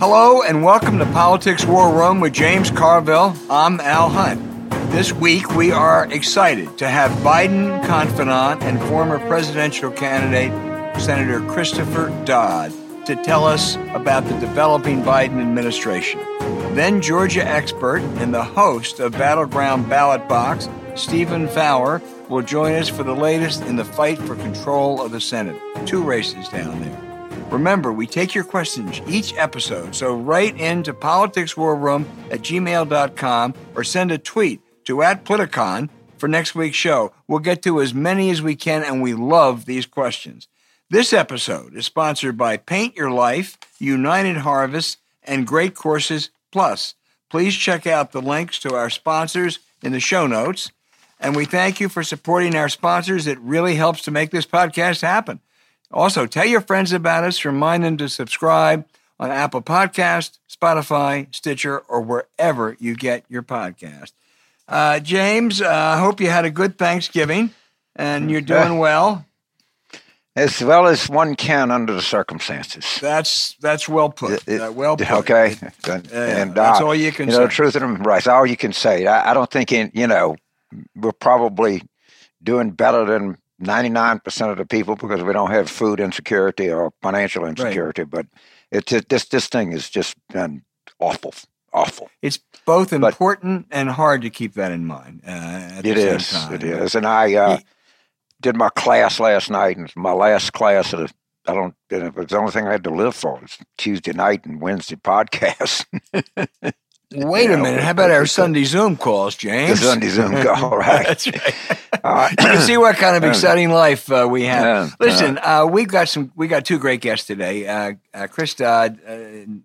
Hello and welcome to Politics War Room with James Carville. I'm Al Hunt. This week we are excited to have Biden confidant and former presidential candidate Senator Christopher Dodd to tell us about the developing Biden administration. Then Georgia expert and the host of Battleground Ballot Box, Stephen Fowler, will join us for the latest in the fight for control of the Senate. Two races down there. Remember, we take your questions each episode, so write into politicswarroom at gmail.com or send a tweet to at Politicon for next week's show. We'll get to as many as we can, and we love these questions. This episode is sponsored by Paint Your Life, United Harvest, and Great Courses Plus. Please check out the links to our sponsors in the show notes. And we thank you for supporting our sponsors. It really helps to make this podcast happen. Also, tell your friends about us. Remind them to subscribe on Apple Podcast, Spotify, Stitcher, or wherever you get your podcast. Uh, James, I uh, hope you had a good Thanksgiving and you're doing well. As well as one can under the circumstances. That's that's well put. It, uh, well put. Okay, and, and that's uh, all you can you say. Know, the truth of them, right? All you can say. I, I don't think in you know we're probably doing better than 99% of the people because we don't have food insecurity or financial insecurity. Right. But it's it, this this thing has just been awful, awful. It's both important but, and hard to keep that in mind. Uh, it is. It is. And I uh, did my class last night, and my last class of I don't. It was the only thing I had to live for was Tuesday night and Wednesday podcast. Wait a minute. How about our Sunday Zoom calls, James? The Sunday Zoom call, right? That's right. Uh, you can see what kind of exciting life uh, we have. Listen, uh, we've got some. We got two great guests today. Uh, uh, Chris Dodd uh,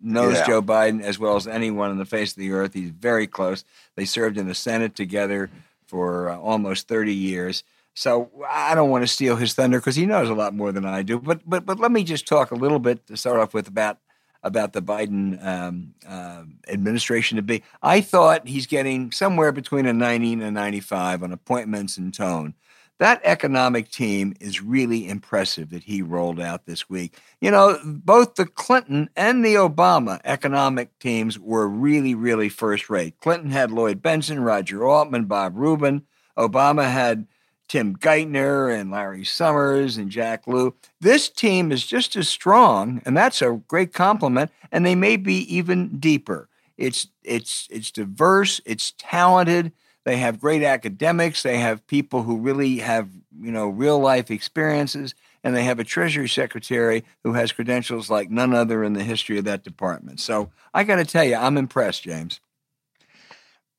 knows yeah. Joe Biden as well as anyone on the face of the earth. He's very close. They served in the Senate together for almost thirty years. So I don't want to steal his thunder because he knows a lot more than I do. But but but let me just talk a little bit to start off with about about the Biden um, uh, administration to be. I thought he's getting somewhere between a 90 and a 95 on appointments and tone. That economic team is really impressive that he rolled out this week. You know, both the Clinton and the Obama economic teams were really, really first rate. Clinton had Lloyd Bentsen, Roger Altman, Bob Rubin. Obama had Tim Geithner and Larry Summers and Jack Lew. This team is just as strong, and that's a great compliment. And they may be even deeper. It's it's it's diverse. It's talented. They have great academics. They have people who really have you know real life experiences, and they have a Treasury Secretary who has credentials like none other in the history of that department. So I got to tell you, I'm impressed, James.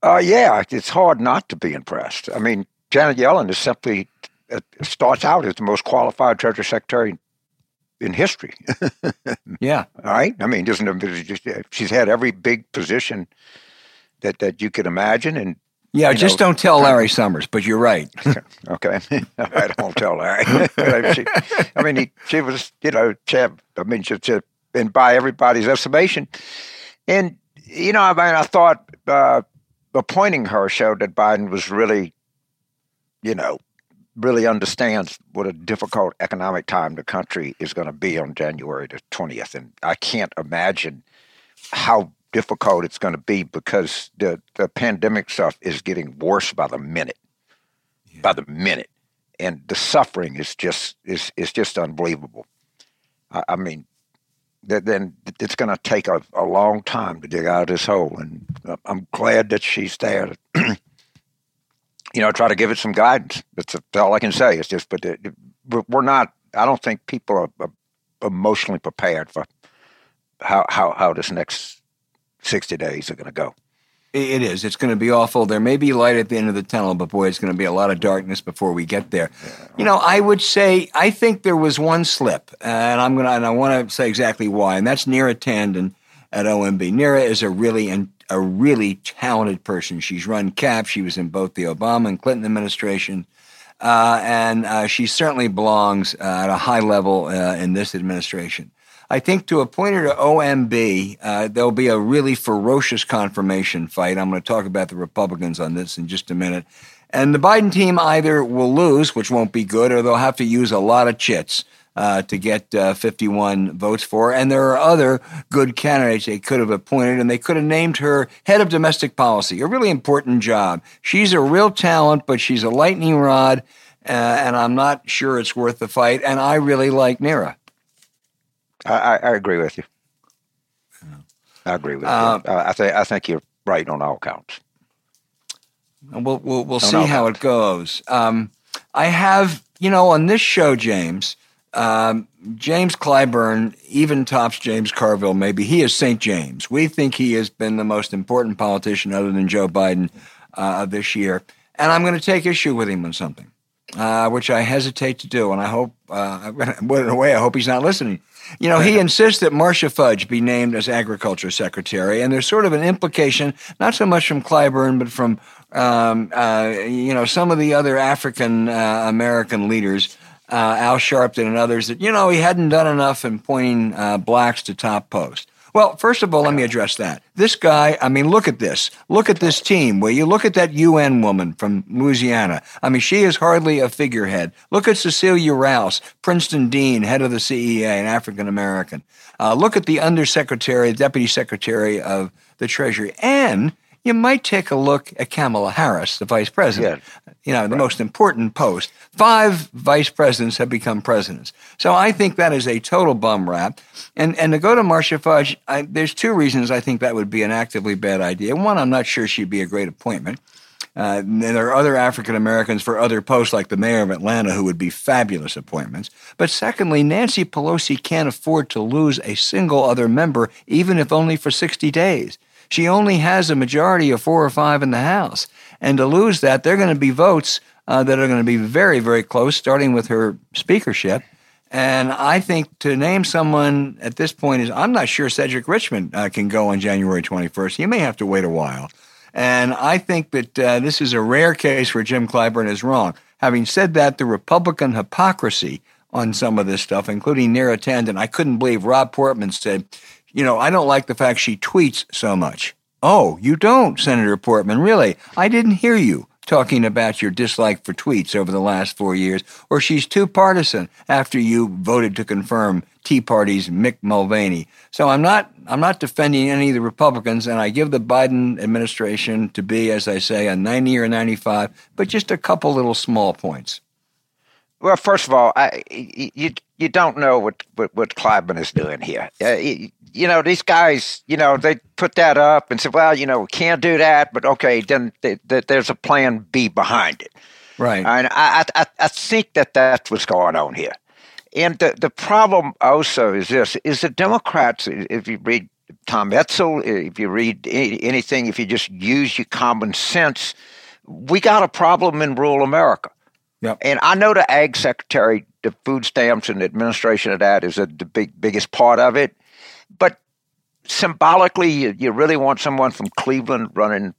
Uh, yeah, it's hard not to be impressed. I mean, Janet Yellen is simply uh, starts out as the most qualified Treasury Secretary in history. yeah. All right. I mean, isn't it, just she's had every big position that that you could imagine, and yeah, just know, don't tell Larry Summers. But you're right. okay, I don't tell Larry. she, I mean, he, she was, you know, she had, I mean, she, she, and by everybody's estimation, and you know, I mean, I thought uh, appointing her showed that Biden was really you know, really understands what a difficult economic time the country is going to be on January the 20th. And I can't imagine how difficult it's going to be because the, the pandemic stuff is getting worse by the minute, yeah. by the minute. And the suffering is just is is just unbelievable. I, I mean, then it's going to take a, a long time to dig out of this hole. And uh, I'm glad that she's there you know, try to give it some guidance. That's all I can say. It's just, but it, we're not. I don't think people are, are emotionally prepared for how how how this next sixty days are going to go. It is. It's going to be awful. There may be light at the end of the tunnel, but boy, it's going to be a lot of darkness before we get there. Yeah. You know, I would say I think there was one slip, and I'm going to, and I want to say exactly why, and that's Neera Tanden at OMB. Neera is a really a really talented person. She's run CAP. She was in both the Obama and Clinton administration. Uh, and uh, she certainly belongs uh, at a high level uh, in this administration. I think to appoint her to OMB, uh, there'll be a really ferocious confirmation fight. I'm going to talk about the Republicans on this in just a minute. And the Biden team either will lose, which won't be good, or they'll have to use a lot of chits uh, to get uh, 51 votes for. And there are other good candidates they could have appointed, and they could have named her head of domestic policy, a really important job. She's a real talent, but she's a lightning rod, uh, and I'm not sure it's worth the fight. And I really like Neera. I, I agree with you. I agree with you. Uh, I think I think you're right on all counts. We'll we'll, we'll see how counts. it goes. Um, I have you know on this show, James. Um, James Clyburn even tops James Carville. Maybe he is St. James. We think he has been the most important politician other than Joe Biden uh, this year, and I'm going to take issue with him on something, uh, which I hesitate to do, and I hope, uh, in a way, I hope he's not listening. You know, he insists that Marcia Fudge be named as Agriculture Secretary, and there's sort of an implication, not so much from Clyburn, but from um, uh, you know some of the other African uh, American leaders uh, Al Sharpton and others that, you know, he hadn't done enough in pointing uh, blacks to top post. Well, first of all, let me address that. This guy, I mean, look at this. Look at this team. Where you look at that UN woman from Louisiana. I mean, she is hardly a figurehead. Look at Cecilia Rouse, Princeton Dean, head of the CEA, an African American. Uh, look at the Undersecretary, Deputy Secretary of the Treasury. And you might take a look at Kamala Harris, the vice president. You know, the right. most important post. Five vice presidents have become presidents. So I think that is a total bum rap. And and to go to Marcia Fudge, I, there's two reasons I think that would be an actively bad idea. One, I'm not sure she'd be a great appointment. Uh, there are other African Americans for other posts, like the mayor of Atlanta, who would be fabulous appointments. But secondly, Nancy Pelosi can't afford to lose a single other member, even if only for 60 days. She only has a majority of four or five in the House. And to lose that, they're going to be votes uh, that are going to be very, very close, starting with her speakership. And I think to name someone at this point is, I'm not sure Cedric Richmond uh, can go on January 21st. He may have to wait a while. And I think that uh, this is a rare case where Jim Clyburn is wrong. Having said that, the Republican hypocrisy on some of this stuff, including Neera Tanden, I couldn't believe Rob Portman said you know, I don't like the fact she tweets so much. Oh, you don't, Senator Portman. Really? I didn't hear you talking about your dislike for tweets over the last four years, or she's too partisan after you voted to confirm Tea Party's Mick Mulvaney. So I'm not I'm not defending any of the Republicans, and I give the Biden administration to be, as I say, a 90 or 95, but just a couple little small points. Well, first of all, I, you you don't know what what, what Clyburn is doing here. Uh, you know, these guys, you know, they put that up and said, well, you know, we can't do that, but okay, then th- th- there's a plan B behind it. Right. And I, I, I think that that's what's going on here. And the, the problem also is this, is the Democrats, if you read Tom Edsall, if you read anything, if you just use your common sense, we got a problem in rural America. Yep. And I know the ag secretary, the food stamps and the administration of that is a, the big biggest part of it but symbolically, you, you really want someone from Cleveland running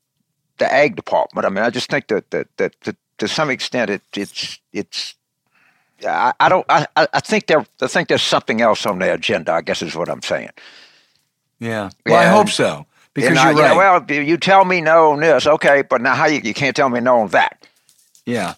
the ag department. I mean, I just think that that, that, that to some extent it, it's it's. I, I don't. I, I think there. I think there's something else on the agenda. I guess is what I'm saying. Yeah. Well, and, I hope so because you're right. Yeah, well, you tell me no on this, okay, but now how you you can't tell me no on that. Yeah.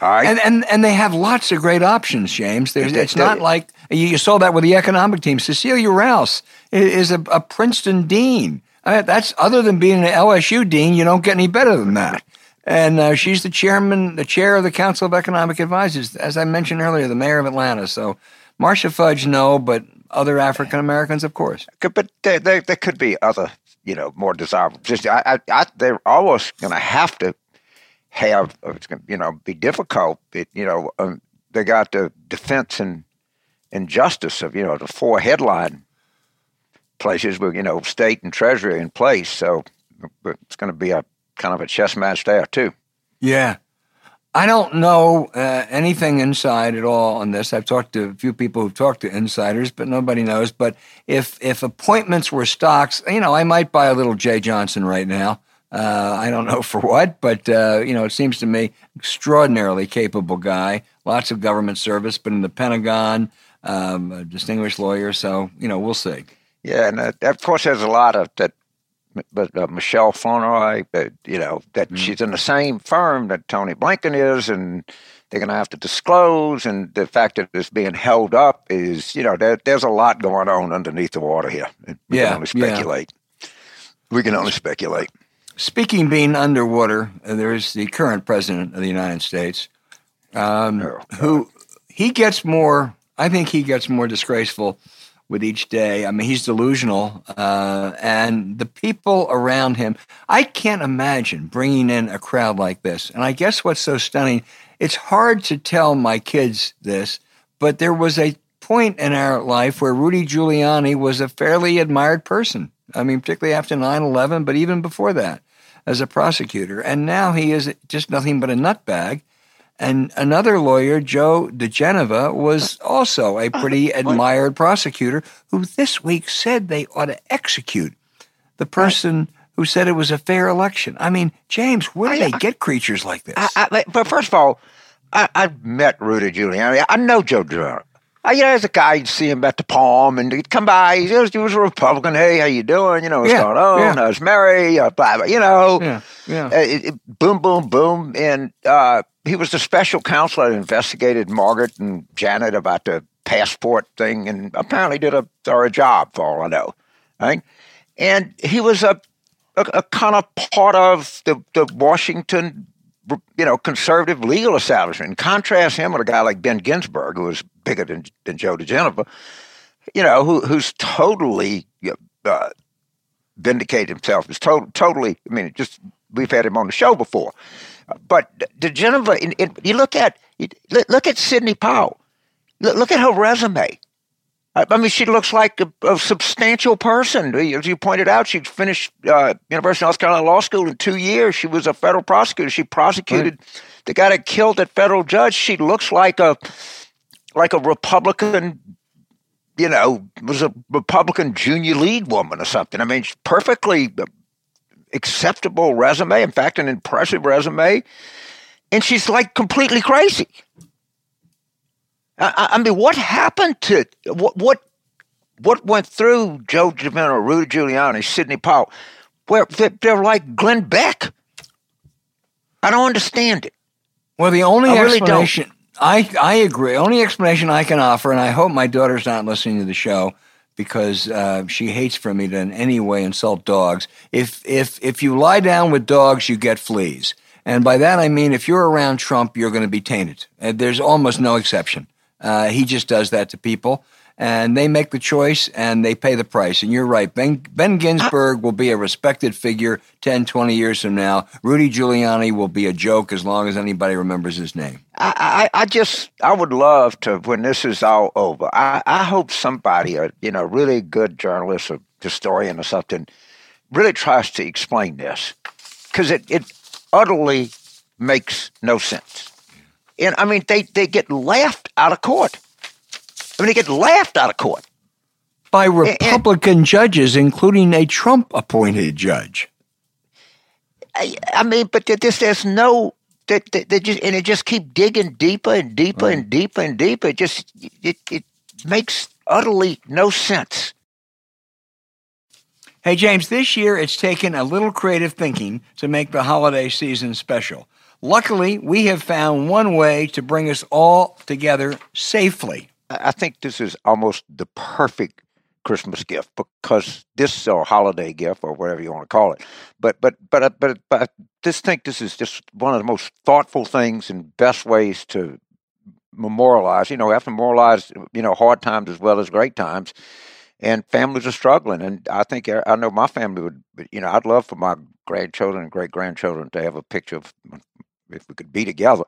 All right. And and and they have lots of great options, James. There's, it's not like you saw that with the economic team. Cecilia Rouse is a, a Princeton dean. I mean, that's other than being an LSU dean, you don't get any better than that. And uh, she's the chairman, the chair of the Council of Economic Advisors, as I mentioned earlier, the mayor of Atlanta. So Marcia Fudge, no, but other African Americans, of course. But there, there, there, could be other, you know, more desirable. Just I, I, I they're almost going to have to have. It's going to, you know, be difficult. It, you know, um, they got the defense and and justice of you know the four headline places with you know state and treasury in place. So it's going to be a kind of a chess match there too. Yeah, I don't know uh, anything inside at all on this. I've talked to a few people who've talked to insiders, but nobody knows. But if if appointments were stocks, you know, I might buy a little Jay Johnson right now. Uh, I don't know for what, but uh, you know, it seems to me extraordinarily capable guy. Lots of government service, but in the Pentagon, um, a distinguished lawyer. So you know, we'll see. Yeah, and uh, of course, there's a lot of that but uh, Michelle Flournoy, uh, you know, that mm. she's in the same firm that Tony Blinken is, and they're going to have to disclose. And the fact that it's being held up is, you know, there, there's a lot going on underneath the water here. We yeah, can only speculate. Yeah. We can only speculate. Speaking being underwater, uh, there's the current president of the United States, um, oh, who he gets more. I think he gets more disgraceful with each day. I mean, he's delusional, uh, and the people around him. I can't imagine bringing in a crowd like this. And I guess what's so stunning, it's hard to tell my kids this, but there was a point in our life where Rudy Giuliani was a fairly admired person. I mean, particularly after 9 11, but even before that as a prosecutor. And now he is just nothing but a nutbag. And another lawyer, Joe diGenova, was also a pretty admired prosecutor who this week said they ought to execute the person who said it was a fair election. I mean, James, where do they get creatures like this? I, I, but first of all, I, have met Rudy Giuliani. I know Joe diGenova. Uh, you know, as a guy, you'd see him at the Palm, and he'd come by. He was, he was a Republican. Hey, how you doing? You know, what's yeah, going on? Yeah. I was Mary. Uh, blah, blah, you know, yeah, yeah. Uh, it, it, boom, boom, boom. And uh, he was the special counsel that investigated Margaret and Janet about the passport thing, and apparently did a thorough job, for all I know. Right? And he was a, a, a kind of part of the, the Washington you know, conservative legal establishment. And contrast him with a guy like Ben Ginsberg, who is bigger than, than Joe diGenova, you know, who, who's totally uh, vindicated himself. Is to- totally, I mean, just we've had him on the show before. But diGenova, you look at look at Sidney Powell. Look at her resume. I mean, she looks like a, a, substantial person. As you pointed out, she finished uh, University of North Carolina Law School in two years. She was a federal prosecutor. She prosecuted right. the guy that killed that federal judge. She looks like a like a Republican, you know, was a Republican junior league woman or something. I mean, perfectly acceptable resume. In fact, an impressive resume. And she's like completely crazy. I, I mean, what happened to what what what went through Joe Giovanni, Rudy Giuliani, Sidney Powell? Where they're like Glenn Beck. I don't understand it. Well, the only I explanation really I I agree. Only explanation I can offer, and I hope my daughter's not listening to the show because uh, she hates for me to in any way insult dogs. If if if you lie down with dogs, you get fleas, and by that I mean if you're around Trump, you're going to be tainted. And there's almost no exception. Uh, he just does that to people, and they make the choice and they pay the price. And you're right. Ben, ben Ginsberg will be a respected figure 10, 20 years from now. Rudy Giuliani will be a joke as long as anybody remembers his name. I, I, I just, I would love to, when this is all over, I, I hope somebody, a, you know, really good journalist or historian or something, really tries to explain this because it, it utterly makes no sense. And I mean, they, they get laughed out of court. I mean, they get laughed out of court. By Republican and, judges, including a Trump appointed judge. I, I, mean, but this, there's no, they, they, they, just, and it just keep digging deeper and deeper right. and mm-hmm. deeper and deeper. It just, it, it makes utterly no sense. Hey, James, this year it's taken a little creative thinking to make the holiday season special. Luckily, we have found one way to bring us all together safely. I think this is almost the perfect Christmas gift because this or holiday gift or whatever you want to call it. But but but uh, but but I just think this is just one of the most thoughtful things and best ways to memorialize. You know, we have to memorialize you know hard times as well as great times. And families are struggling, and I think uh, I know my family would. You know, I'd love for my grandchildren and great grandchildren to have a picture of if we could be together.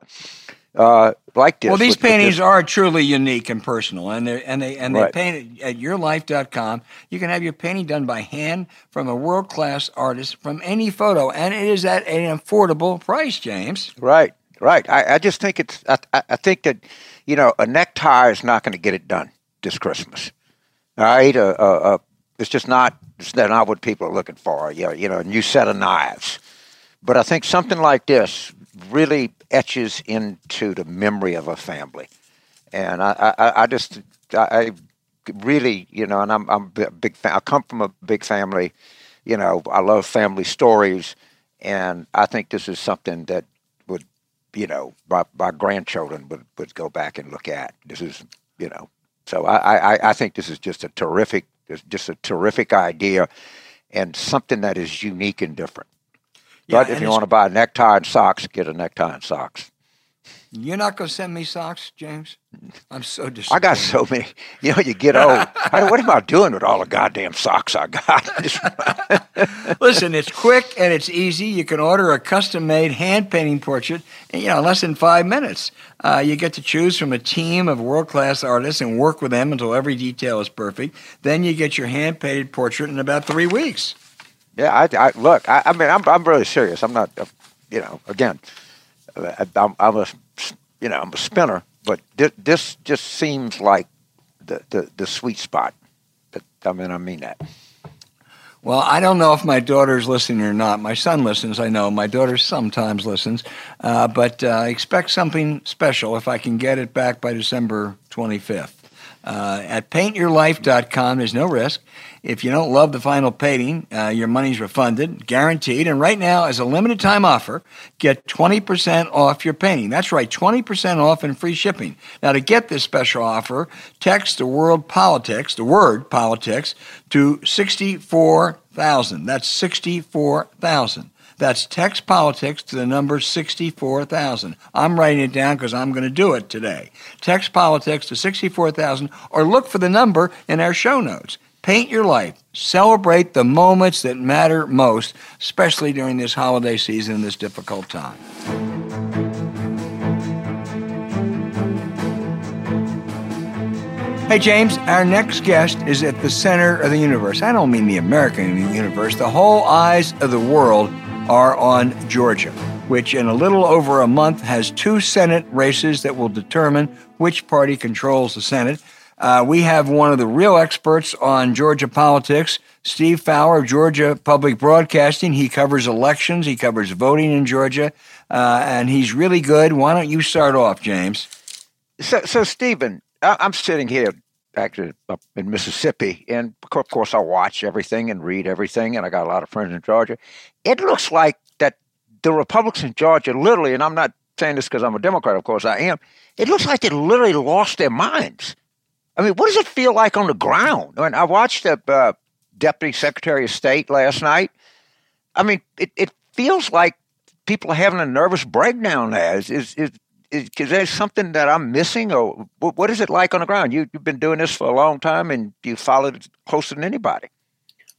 uh, like this. Well, these with, paintings with are truly unique and personal, and they and they and they right. paint at yourlife.com. You can have your painting done by hand from a world class artist from any photo, and it is at an affordable price, James. Right, right. I, I just think it's. I, I think that you know a necktie is not going to get it done this Christmas. All right, uh, uh, uh, it's just not. It's not what people are looking for. You know, you know, a new set of knives. But I think something like this really etches into the memory of a family. And I, I, I just, I really, you know, and I'm, I'm a big fan. I come from a big family. You know, I love family stories, and I think this is something that would, you know, my, my grandchildren would, would go back and look at. This is, you know, so I, I, I think this is just a terrific, just a terrific idea, and something that is unique and different. But if you want to buy a necktie and socks, get a necktie and socks. You're not going to send me socks, James? I'm so disappointed. I got so many. You know, you get old. I, what am I doing with all the goddamn socks I got? Listen, it's quick and it's easy. You can order a custom made hand painting portrait in you know, less than five minutes. Uh, you get to choose from a team of world class artists and work with them until every detail is perfect. Then you get your hand painted portrait in about three weeks. Yeah, I, I look. I, I, mean, I'm I'm really serious. I'm not, you know, again, I, am I'm a, you know, I'm a spinner, but this, this just seems like the, the the sweet spot. I mean, I mean that. Well, I don't know if my daughter's listening or not. My son listens, I know. My daughter sometimes listens. Uh, but uh, expect something special if I can get it back by December 25th. Uh, at paintyourlife.com, there's no risk. If you don't love the final painting, uh, your money's refunded, guaranteed. And right now, as a limited time offer, get 20% off your painting. That's right, 20% off and free shipping. Now, to get this special offer, text the word politics, the word politics, to 64,000. That's 64,000. That's text politics to the number 64,000. I'm writing it down because I'm going to do it today. Text politics to 64,000 or look for the number in our show notes. Paint your life. Celebrate the moments that matter most, especially during this holiday season and this difficult time. Hey, James, our next guest is at the center of the universe. I don't mean the American universe. The whole eyes of the world are on Georgia, which in a little over a month has two Senate races that will determine which party controls the Senate. Uh, we have one of the real experts on Georgia politics, Steve Fowler of Georgia Public Broadcasting. He covers elections, he covers voting in Georgia, uh, and he's really good. Why don't you start off, James? So, so Stephen, I'm sitting here actually up in Mississippi, and of course I watch everything and read everything, and I got a lot of friends in Georgia. It looks like that the Republicans in Georgia, literally, and I'm not saying this because I'm a Democrat, of course I am. It looks like they literally lost their minds. I mean, what does it feel like on the ground? I, mean, I watched the uh, Deputy Secretary of State last night. I mean, it, it feels like people are having a nervous breakdown. Is, is, is, is, is there something that I'm missing, or what is it like on the ground? You, you've been doing this for a long time, and you followed it closer than anybody.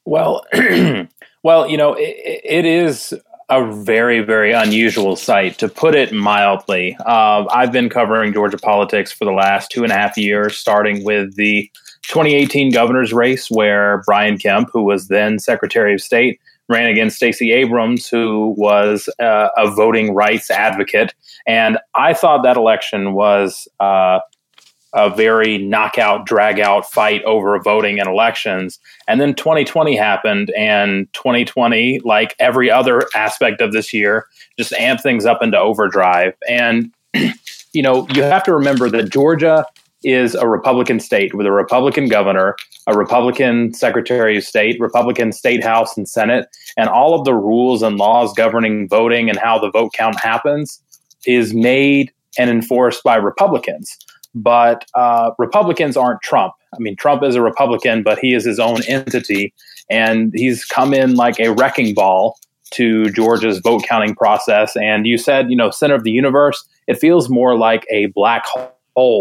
Well, well, you know, it, it is a very, very unusual sight, to put it mildly. Uh, I've been covering Georgia politics for the last two and a half years, starting with the 2018 governor's race, where Brian Kemp, who was then Secretary of State, ran against Stacey Abrams, who was uh, a voting rights advocate. And I thought that election was uh, a very knockout, drag out fight over voting and elections. And then 2020 happened, and 2020, like every other aspect of this year, just amped things up into overdrive. And, you know, you have to remember that Georgia is a Republican state with a Republican governor, a Republican Secretary of State, Republican State House and Senate, and all of the rules and laws governing voting and how the vote count happens is made and enforced by Republicans but uh, Republicans aren't Trump. I mean, Trump is a Republican, but he is his own entity, and he's come in like a wrecking ball to Georgia's vote counting process. And you said, you know, center of the universe. It feels more like a black hole,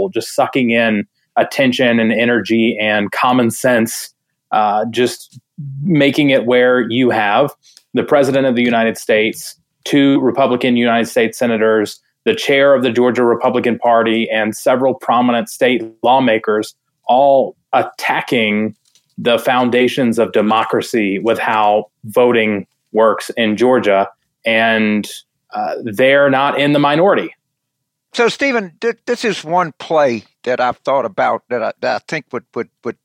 just sucking in attention and energy and common sense, uh, just making it where you have the president of the United States, two Republican United States senators, the chair of the Georgia Republican Party and several prominent state lawmakers all attacking the foundations of democracy with how voting works in Georgia. And uh, they're not in the minority. So, Stephen, th- this is one play that I've thought about that I, that I think would would would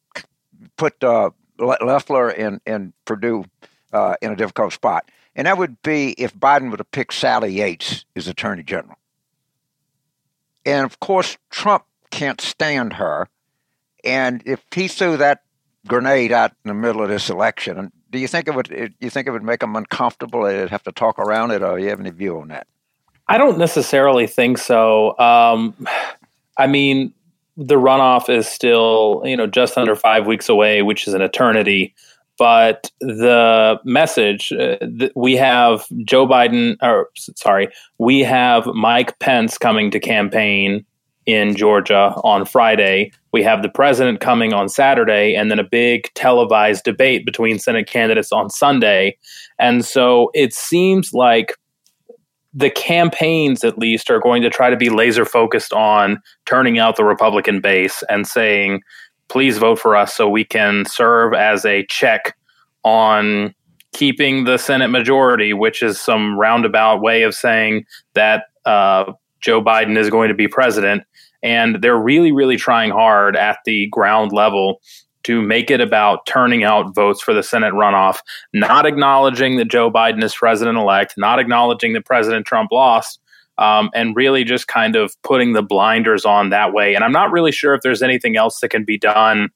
put uh, Loeffler and and Perdue uh, in a difficult spot, and that would be if Biden would have picked Sally Yates as Attorney General. And of course, Trump can't stand her, and if he threw that grenade out in the middle of this election, do you think it would? You think it would make them uncomfortable? They'd have to talk around it, or you have any view on that? I don't necessarily think so. Um, I mean, the runoff is still, you know, just under five weeks away, which is an eternity. But the message uh, th- we have Joe Biden, or sorry, we have Mike Pence coming to campaign in Georgia on Friday. We have the president coming on Saturday, and then a big televised debate between Senate candidates on Sunday. And so it seems like the campaigns at least are going to try to be laser focused on turning out the Republican base and saying, please vote for us so we can serve as a check on keeping the Senate majority, which is some roundabout way of saying that uh, Joe Biden is going to be president. And they're really, really trying hard at the ground level to make it about turning out votes for the Senate runoff, not acknowledging that Joe Biden is president elect, not acknowledging that President Trump lost, um, and really just kind of putting the blinders on that way. And I'm not really sure if there's anything else that can be done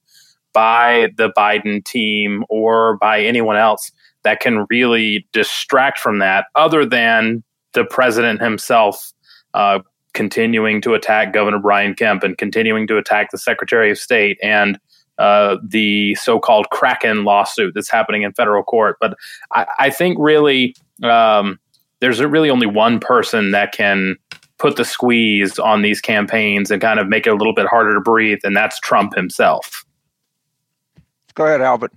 by the Biden team or by anyone else that can really distract from that other than the president himself uh, continuing to attack Governor Brian Kemp and continuing to attack the Secretary of State and uh, the so-called Kraken lawsuit that's happening in federal court. But I, I think really um, there's really only one person that can put the squeeze on these campaigns and kind of make it a little bit harder to breathe, and that's Trump himself. Go ahead, Albert.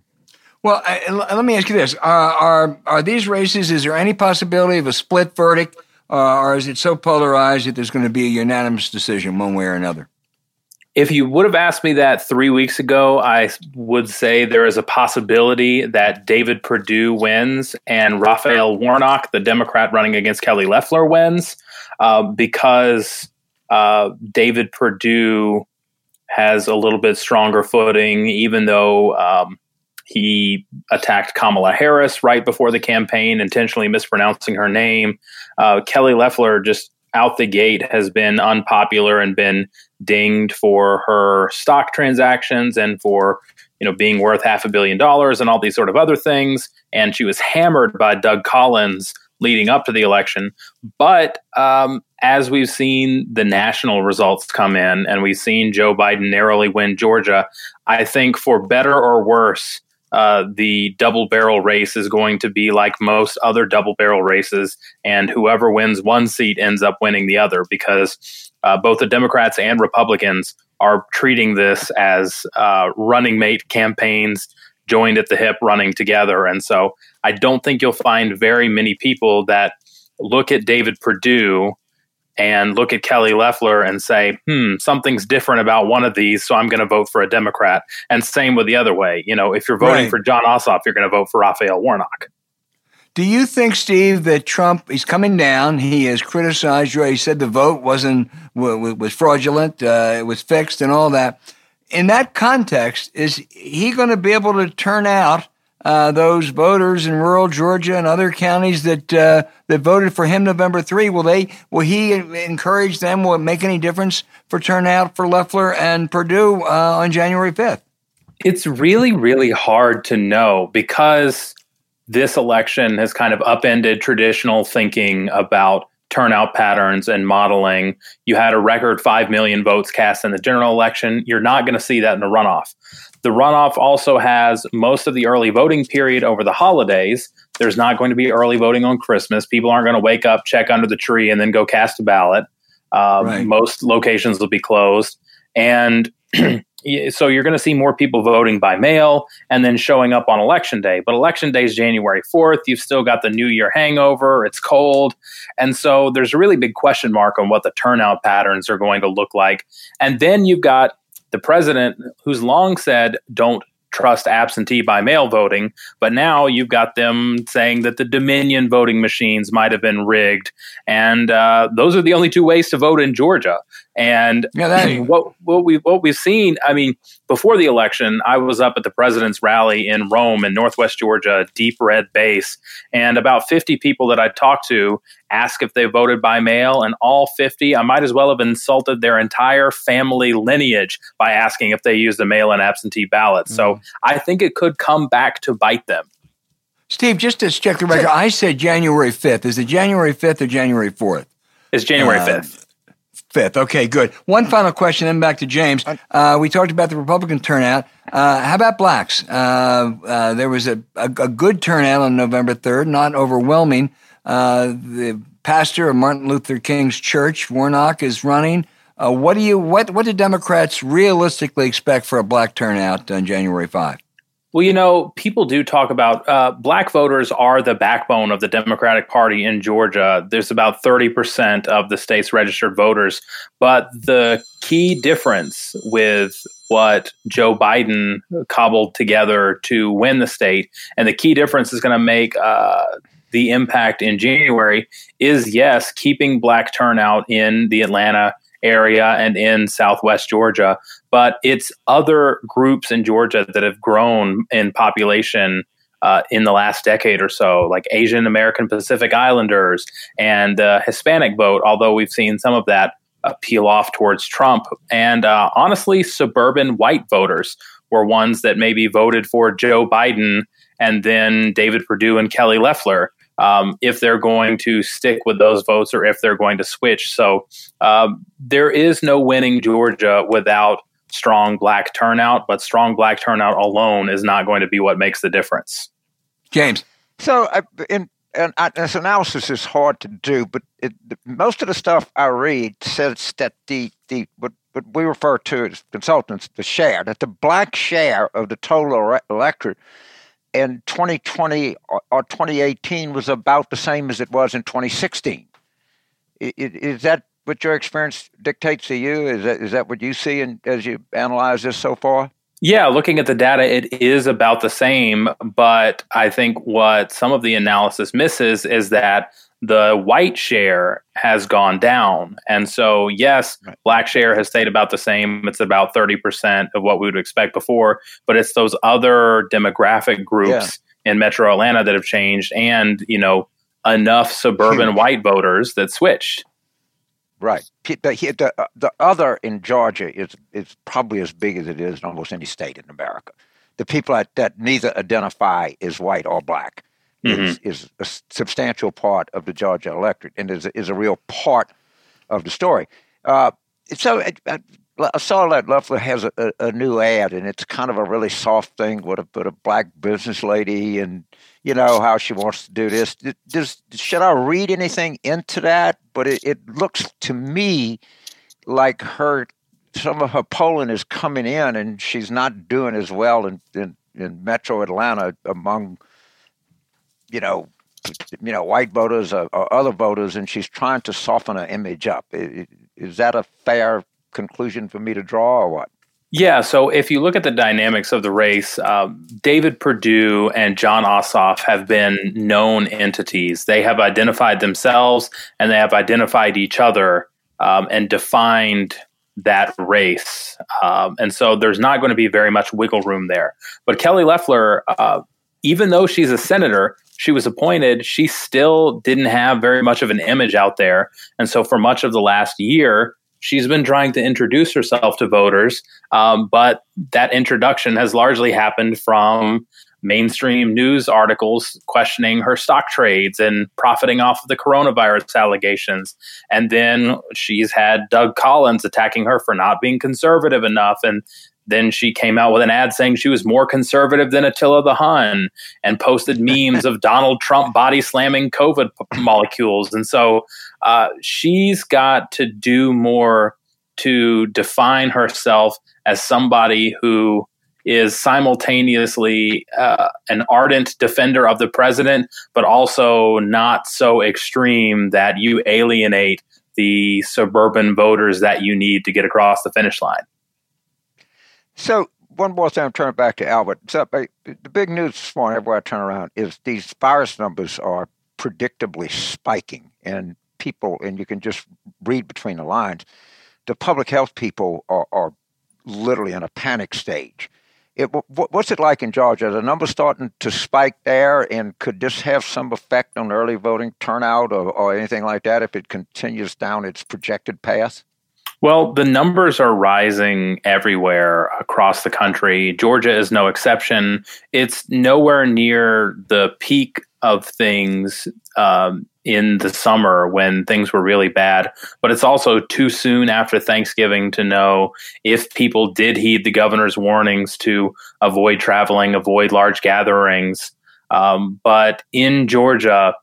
Well, I, let me ask you this: uh, Are are these races? Is there any possibility of a split verdict, uh, or is it so polarized that there's going to be a unanimous decision one way or another? If you would have asked me that three weeks ago, I would say there is a possibility that David Perdue wins and Raphael Warnock, the Democrat running against Kelly Loeffler, wins uh, because uh, David Perdue has a little bit stronger footing, even though um, he attacked Kamala Harris right before the campaign, intentionally mispronouncing her name. Uh, Kelly Loeffler just out the gate has been unpopular and been dinged for her stock transactions and for you know being worth half a billion dollars and all these sort of other things. And she was hammered by doug collins leading up to the election. But um, as we've seen the national results come in and we've seen joe biden narrowly win georgia i think for better or worse uh, the double barrel race is going to be like most other double barrel races, and whoever wins one seat ends up winning the other because uh, both the Democrats and Republicans are treating this as uh, running mate campaigns joined at the hip running together. And so I don't think you'll find very many people that look at David Perdue and look at Kelly Loeffler and say, hmm, something's different about one of these, so I'm going to vote for a Democrat. And same with the other way. You know, if you're voting right. for Jon Ossoff, you're going to vote for Raphael Warnock. Do you think, Steve, that Trump is coming down? He has criticized you. He said the vote wasn't was fraudulent, uh, it was fixed, and all that. In that context, is he going to be able to turn out uh, those voters in rural Georgia and other counties that uh, that voted for him November three? Will they? Will he encourage them? Will it make any difference for turnout for Loeffler and Perdue uh, on January fifth? It's really, really hard to know because this election has kind of upended traditional thinking about turnout patterns and modeling. You had a record 5 million votes cast in the general election. You're not going to see that in the runoff. The runoff also has most of the early voting period over the holidays. There's not going to be early voting on Christmas. People aren't going to wake up, check under the tree, and then go cast a ballot. Um, right. Most locations will be closed. And so you're going to see more people voting by mail and then showing up on election day. But election day is January 4th. You've still got the New Year hangover. It's cold. And so there's a really big question mark on what the turnout patterns are going to look like. And then you've got the president who's long said, don't trust absentee by mail voting, but now you've got them saying that the Dominion voting machines might have been rigged, and uh, those are the only two ways to vote in Georgia. And yeah, that, what what we what we've seen, I mean, before the election, I was up at the president's rally in Rome in Northwest Georgia, deep red base, and about 50 people that I talked to asked if they voted by mail, and all 50, I might as well have insulted their entire family lineage by asking if they used a mail-in absentee ballot. Mm-hmm. So I think it could come back to bite them. Steve, just to check the record, I said January 5th. Is it January 5th or January 4th? It's January uh, 5th. Fifth. Okay, good. One final question, then back to James. Uh, we talked about the Republican turnout. Uh, how about blacks? Uh, uh there was a, a, a, good turnout on November 3rd, not overwhelming. Uh, the pastor of Martin Luther King's church, Warnock, is running. Uh, what do you what what do Democrats realistically expect for a black turnout on January 5? Well, you know, people do talk about uh, black voters are the backbone of the Democratic Party in Georgia. There's about 30% of the state's registered voters. But the key difference with what Joe Biden cobbled together to win the state, and the key difference is going to make uh, the impact in January, is yes, keeping black turnout in the Atlanta area and in southwest Georgia, but it's other groups in Georgia that have grown in population uh, in the last decade or so, like Asian American Pacific Islanders and the uh, Hispanic vote, although we've seen some of that uh, peel off towards Trump. And uh, honestly, suburban white voters were ones that maybe voted for Joe Biden and then David Perdue and Kelly Loeffler um, if they're going to stick with those votes or if they're going to switch. So um, there is no winning Georgia without strong black turnout, but strong black turnout alone is not going to be what makes the difference. James. So, uh, in, and I, this analysis is hard to do, but it, the, most of the stuff I read says that the, the what, what we refer to as consultants, the share, that the black share of the total electorate in 2020 or 2018 was about the same as it was in 2016. Is that what your experience dictates to you? Is that is that what you see in, as you analyze this so far? Yeah, looking at the data, it is about the same. But I think what some of the analysis misses is that the white share has gone down. And so, yes, right. black share has stayed about the same. It's about 30% of what we would expect before, but it's those other demographic groups yeah. in metro Atlanta that have changed and, you know, enough suburban white voters that switched. Right. The, the, uh, the other in Georgia is, is probably as big as it is in almost any state in America. The people that, that neither identify as white or black mm-hmm. is, is a substantial part of the Georgia electorate and is, is a real part of the story. Uh, so I, I, I, saw that Loeffler has a, a, a, new ad, and it's kind of a really soft thing with a, with a black business lady and you know how she wants to do this. Does, should I read anything into that? But it, it looks to me like her some of her polling is coming in, and she's not doing as well in, in, in Metro Atlanta among you know, you know, white voters or, or, other voters, and she's trying to soften her image up. Is that a fair conclusion for me to draw, or what? Yeah. So if you look at the dynamics of the race, um, David Perdue and Jon Ossoff have been known entities. They have identified themselves and they have identified each other um, and defined that race. Um, and so there's not going to be very much wiggle room there. But Kelly Loeffler, uh, even though she's a senator, she was appointed, she still didn't have very much of an image out there. And so for much of the last year, she's been trying to introduce herself to voters. Um, but that introduction has largely happened from mainstream news articles questioning her stock trades and profiting off of the coronavirus allegations. And then she's had Doug Collins attacking her for not being conservative enough and then she came out with an ad saying she was more conservative than Attila the Hun and posted memes of Donald Trump body slamming COVID molecules. And so uh, she's got to do more to define herself as somebody who is simultaneously uh, an ardent defender of the president, but also not so extreme that you alienate the suburban voters that you need to get across the finish line. So, one more thing, I'm turning back to Albert. So, the big news this morning, everywhere I turn around, is these virus numbers are predictably spiking, and people, and you can just read between the lines, the public health people are, are literally in a panic stage. It, what's it like in Georgia? Are the numbers starting to spike there, and could this have some effect on early voting turnout or, or anything like that if it continues down its projected path? Well, the numbers are rising everywhere across the country. Georgia is no exception. It's nowhere near the peak of things um, in the summer when things were really bad. But it's also too soon after Thanksgiving to know if people did heed the governor's warnings to avoid traveling, avoid large gatherings. Um, but in Georgia,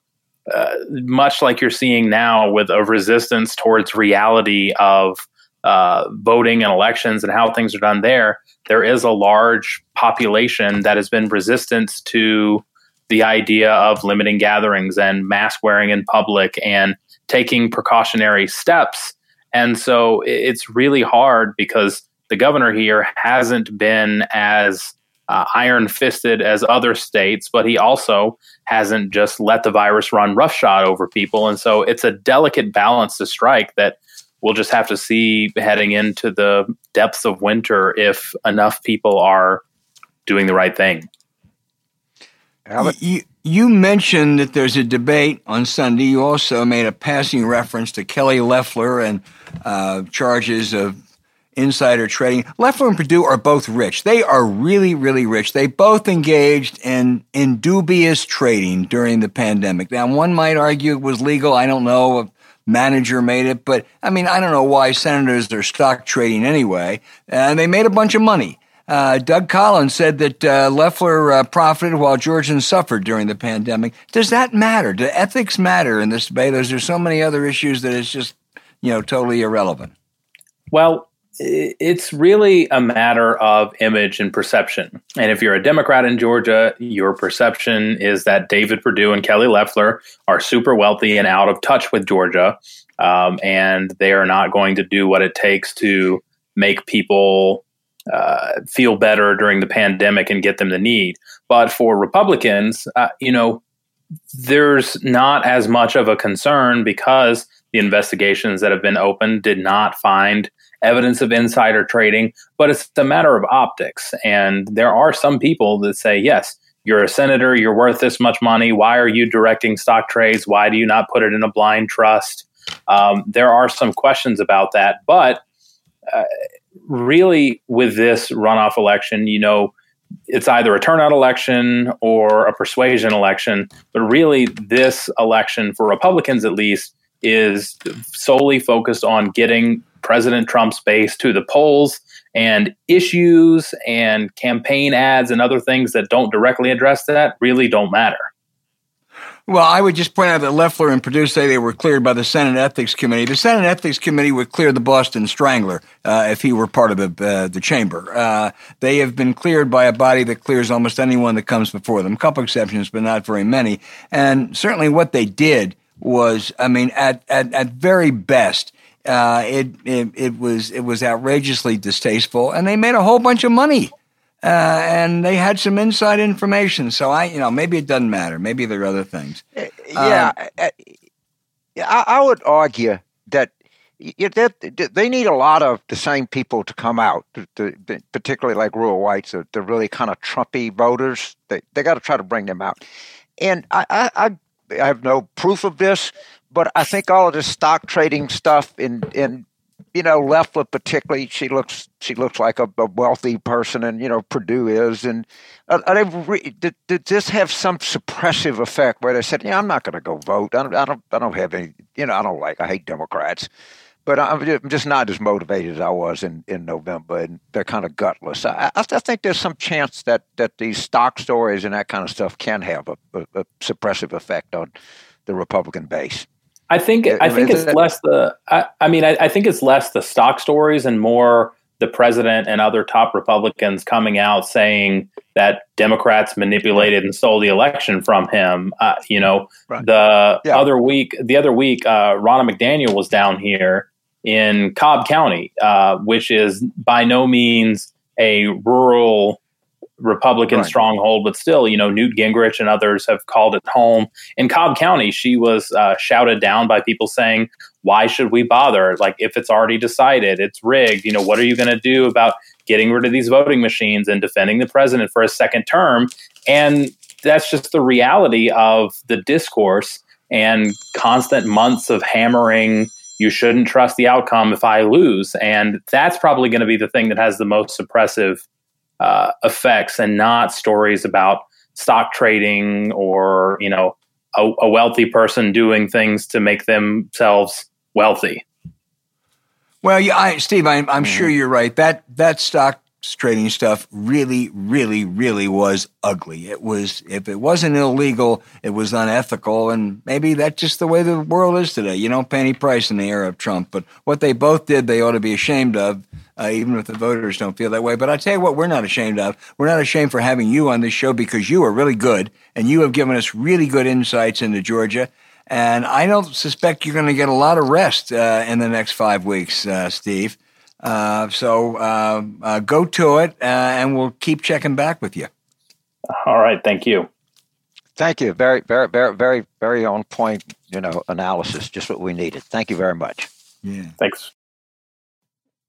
uh, much like you're seeing now with a resistance towards reality of uh, voting and elections and how things are done there, there is a large population that has been resistant to the idea of limiting gatherings and mask wearing in public and taking precautionary steps. And so it's really hard because the governor here hasn't been as uh, iron fisted as other states, but he also hasn't just let the virus run roughshod over people. And so it's a delicate balance to strike that we'll just have to see heading into the depths of winter if enough people are doing the right thing. You, you mentioned that there's a debate on Sunday. You also made a passing reference to Kelly Loeffler and uh, charges of insider trading. Loeffler and Perdue are both rich. They are really, really rich. They both engaged in, in dubious trading during the pandemic. Now, one might argue it was legal. I don't know. A manager made it, but I mean, I don't know why senators are stock trading anyway. And they made a bunch of money. Uh, Doug Collins said that uh, Loeffler uh, profited while Georgians suffered during the pandemic. Does that matter? Do ethics matter in this debate? There's so many other issues that it's just, you know, totally irrelevant. Well, it's really a matter of image and perception. And if you're a Democrat in Georgia, your perception is that David Perdue and Kelly Loeffler are super wealthy and out of touch with Georgia, um, and they are not going to do what it takes to make people uh, feel better during the pandemic and get them the need. But for Republicans, uh, you know, there's not as much of a concern because the investigations that have been opened did not find evidence of insider trading, but it's a matter of optics. And there are some people that say, yes, you're a senator, you're worth this much money. Why are you directing stock trades? Why do you not put it in a blind trust? Um, there are some questions about that, but uh, really with this runoff election, you know, it's either a turnout election or a persuasion election. But really, this election, for Republicans at least, is solely focused on getting President Trump's base to the polls and issues and campaign ads and other things that don't directly address that really don't matter. Well, I would just point out that Loeffler and Perdue say they were cleared by the Senate Ethics Committee. The Senate Ethics Committee would clear the Boston Strangler uh, if he were part of the, uh, the chamber. Uh, they have been cleared by a body that clears almost anyone that comes before them. A couple exceptions, but not very many. And certainly what they did was, I mean, at, at, at very best, uh, it, it, it was it was outrageously distasteful, and they made a whole bunch of money uh, and they had some inside information. So I, you know, maybe it doesn't matter. Maybe there are other things. Uh, yeah, um, uh, I, I, would argue that they need a lot of the same people to come out, particularly like rural whites, the, really kind of Trumpy voters. They they got to try to bring them out. And I, I I have no proof of this, but I think all of this stock trading stuff in in you know, Loeffler particularly, she looks she looks like a, a wealthy person, and you know, Perdue is, and uh, re- did, did this have some suppressive effect where they said, "Yeah, I'm not going to go vote. I don't, I don't, I don't have any. You know, I don't like. I hate Democrats." But I'm just not as motivated as I was in, in November, and they're kind of gutless. I, I think there's some chance that, that these stock stories and that kind of stuff can have a, a, a suppressive effect on the Republican base. I think I think it's less the. I, I mean, I, I, think it's less the stock stories and more the president and other top Republicans coming out saying that Democrats manipulated and stole the election from him. Uh, you know, right. the yeah. other week, the other week, uh, Ronna McDaniel was down here in Cobb County, uh, which is by no means a rural Republican right. stronghold, but still, you know, Newt Gingrich and others have called it home. In Cobb County, she was uh, shouted down by people saying, "Why should we bother? Like, if it's already decided, it's rigged. You know, what are you going to do about getting rid of these voting machines and defending the president for a second term?" And that's just the reality of the discourse and constant months of hammering. You shouldn't trust the outcome if I lose, and that's probably going to be the thing that has the most suppressive uh, effects and not stories about stock trading or you know a, a wealthy person doing things to make themselves wealthy. Well, yeah, I, Steve, I'm, I'm mm-hmm. sure you're right. That that stock trading stuff really, really, really was ugly. It was, if it wasn't illegal, it was unethical. And maybe that's just the way the world is today. You don't pay any price in the era of Trump. But what they both did, they ought to be ashamed of, uh, even if the voters don't feel that way. But I tell you what, we're not ashamed of. We're not ashamed for having you on this show because you are really good and you have given us really good insights into Georgia. And I don't suspect you're going to get a lot of rest uh, in the next five weeks, uh, Steve. Uh, so uh, uh, go to it, uh, and we'll keep checking back with you. All right. Thank you. Thank you. Very, very, very, very, very on point. You know, analysis. Just what we needed. Thank you very much. Yeah. Thanks.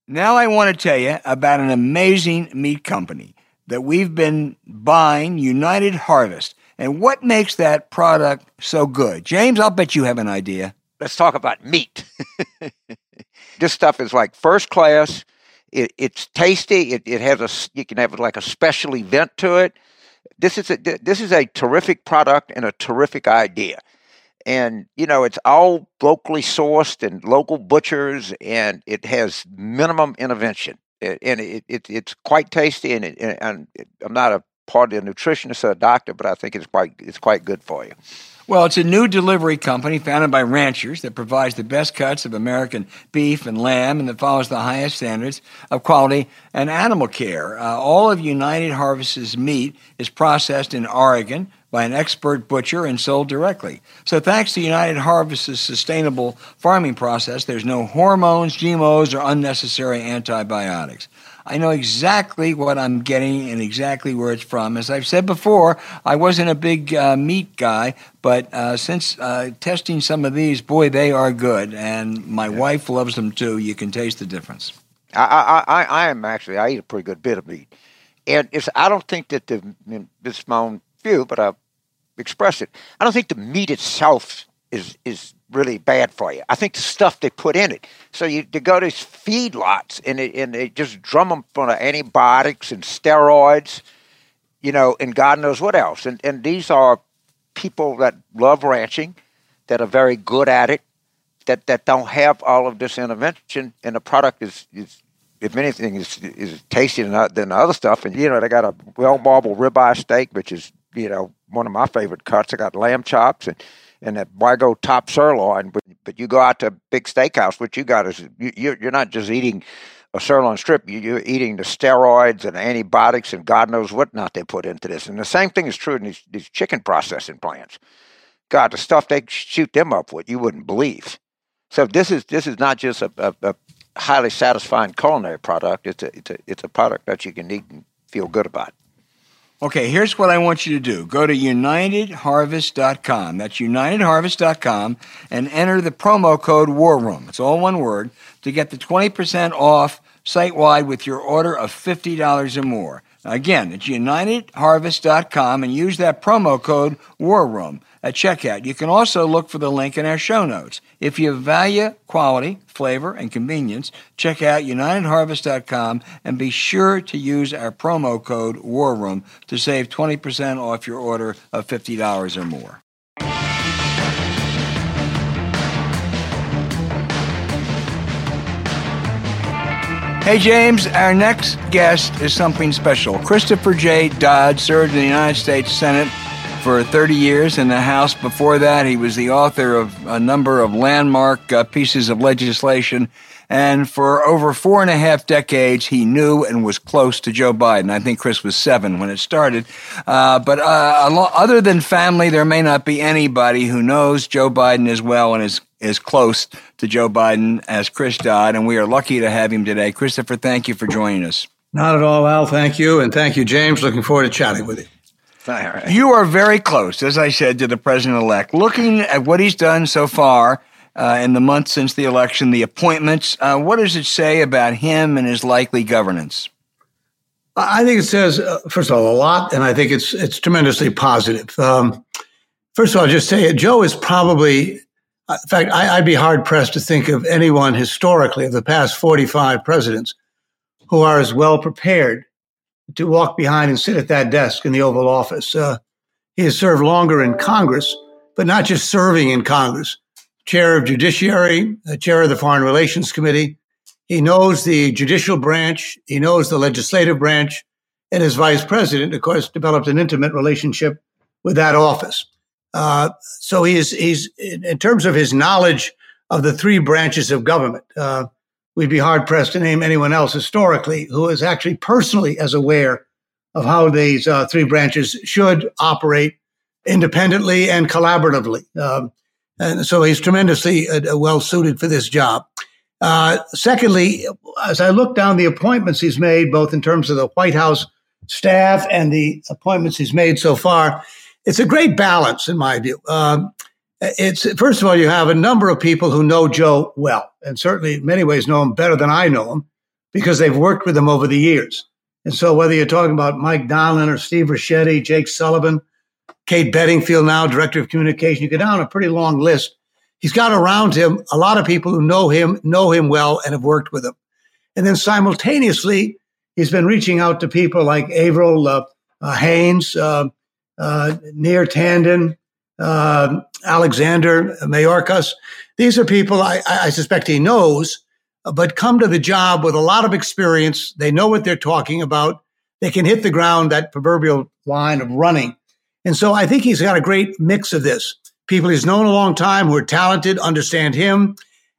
Now I want to tell you about an amazing meat company that we've been buying, United Harvest. And what makes that product so good? James, I'll bet you have an idea. Let's talk about meat. this stuff is like first class. It, it's tasty. It, it has a you can have like a special event to it. This is a this is a terrific product and a terrific idea. And you know it's all locally sourced and local butchers, and it has minimum intervention. And it, it, it's quite tasty, and, and I'm not a part of the nutritionist or a doctor, but I think it's quite it's quite good for you. Well, it's a new delivery company founded by ranchers that provides the best cuts of American beef and lamb and that follows the highest standards of quality and animal care. Uh, all of United Harvest's meat is processed in Oregon by an expert butcher and sold directly. So, thanks to United Harvest's sustainable farming process, there's no hormones, GMOs, or unnecessary antibiotics. I know exactly what I'm getting and exactly where it's from. As I've said before, I wasn't a big uh, meat guy, but uh, since uh, testing some of these, boy, they are good, and my yeah. wife loves them too. You can taste the difference. I, I, I, I am actually I eat a pretty good bit of meat, and it's I don't think that the this is my own view, but I express it. I don't think the meat itself is is really bad for you. I think the stuff they put in it. So you to go to feed lots and it, and they just drum them full of antibiotics and steroids, you know, and God knows what else. And and these are people that love ranching, that are very good at it, that that don't have all of this intervention, and the product is is. If anything, is is tastier than, than the other stuff, and you know they got a well marbled ribeye steak, which is you know one of my favorite cuts. I got lamb chops and and that why top sirloin? But but you go out to a big steakhouse, what you got is you, you're not just eating a sirloin strip. You're eating the steroids and antibiotics and God knows what not they put into this. And the same thing is true in these, these chicken processing plants. God, the stuff they shoot them up with, you wouldn't believe. So this is this is not just a, a, a highly satisfying culinary product. It's a, it's a it's a product that you can eat and feel good about. Okay, here's what I want you to do. Go to unitedharvest.com. That's unitedharvest.com and enter the promo code War Room. It's all one word to get the 20% off site wide with your order of $50 or more. Again, it's unitedharvest.com and use that promo code War Room at checkout. You can also look for the link in our show notes. If you value quality, flavor, and convenience, check out UnitedHarvest.com and be sure to use our promo code War Room to save 20% off your order of $50 or more. Hey, James, our next guest is something special. Christopher J. Dodd served in the United States Senate for 30 years in the House. Before that, he was the author of a number of landmark uh, pieces of legislation. And for over four and a half decades, he knew and was close to Joe Biden. I think Chris was seven when it started. Uh, but uh, other than family, there may not be anybody who knows Joe Biden as well and is is close to Joe Biden as Chris Dodd, and we are lucky to have him today. Christopher, thank you for joining us. Not at all, Al. Thank you. And thank you, James. Looking forward to chatting with you. You are very close, as I said, to the president elect. Looking at what he's done so far uh, in the months since the election, the appointments, uh, what does it say about him and his likely governance? I think it says, uh, first of all, a lot, and I think it's it's tremendously positive. Um, first of all, I'll just say it. Joe is probably, uh, in fact, I, I'd be hard pressed to think of anyone historically of the past 45 presidents who are as well prepared to walk behind and sit at that desk in the Oval Office. Uh, he has served longer in Congress, but not just serving in Congress. Chair of Judiciary, uh, chair of the Foreign Relations Committee. He knows the judicial branch. He knows the legislative branch. And as vice president, of course, developed an intimate relationship with that office. Uh, so he's, he's, in terms of his knowledge of the three branches of government, uh, we'd be hard pressed to name anyone else historically who is actually personally as aware of how these uh, three branches should operate independently and collaboratively. Um, and so he's tremendously uh, well suited for this job. Uh, secondly, as I look down the appointments he's made, both in terms of the White House staff and the appointments he's made so far, it's a great balance in my view. Um, it's first of all, you have a number of people who know Joe well, and certainly in many ways know him better than I know him because they've worked with him over the years. And so, whether you're talking about Mike Donilon or Steve Ricchetti, Jake Sullivan, Kate Bedingfield, now director of communication, you go down a pretty long list. He's got around him a lot of people who know him, know him well, and have worked with him. And then simultaneously, he's been reaching out to people like Avril uh, uh, Haines, uh, uh Neera Tanden, uh, Alexander Mayorkas. These are people I, I, suspect he knows, but come to the job with a lot of experience. They know what they're talking about. They can hit the ground, that proverbial line of running. And so I think he's got a great mix of this. People he's known a long time who are talented, understand him,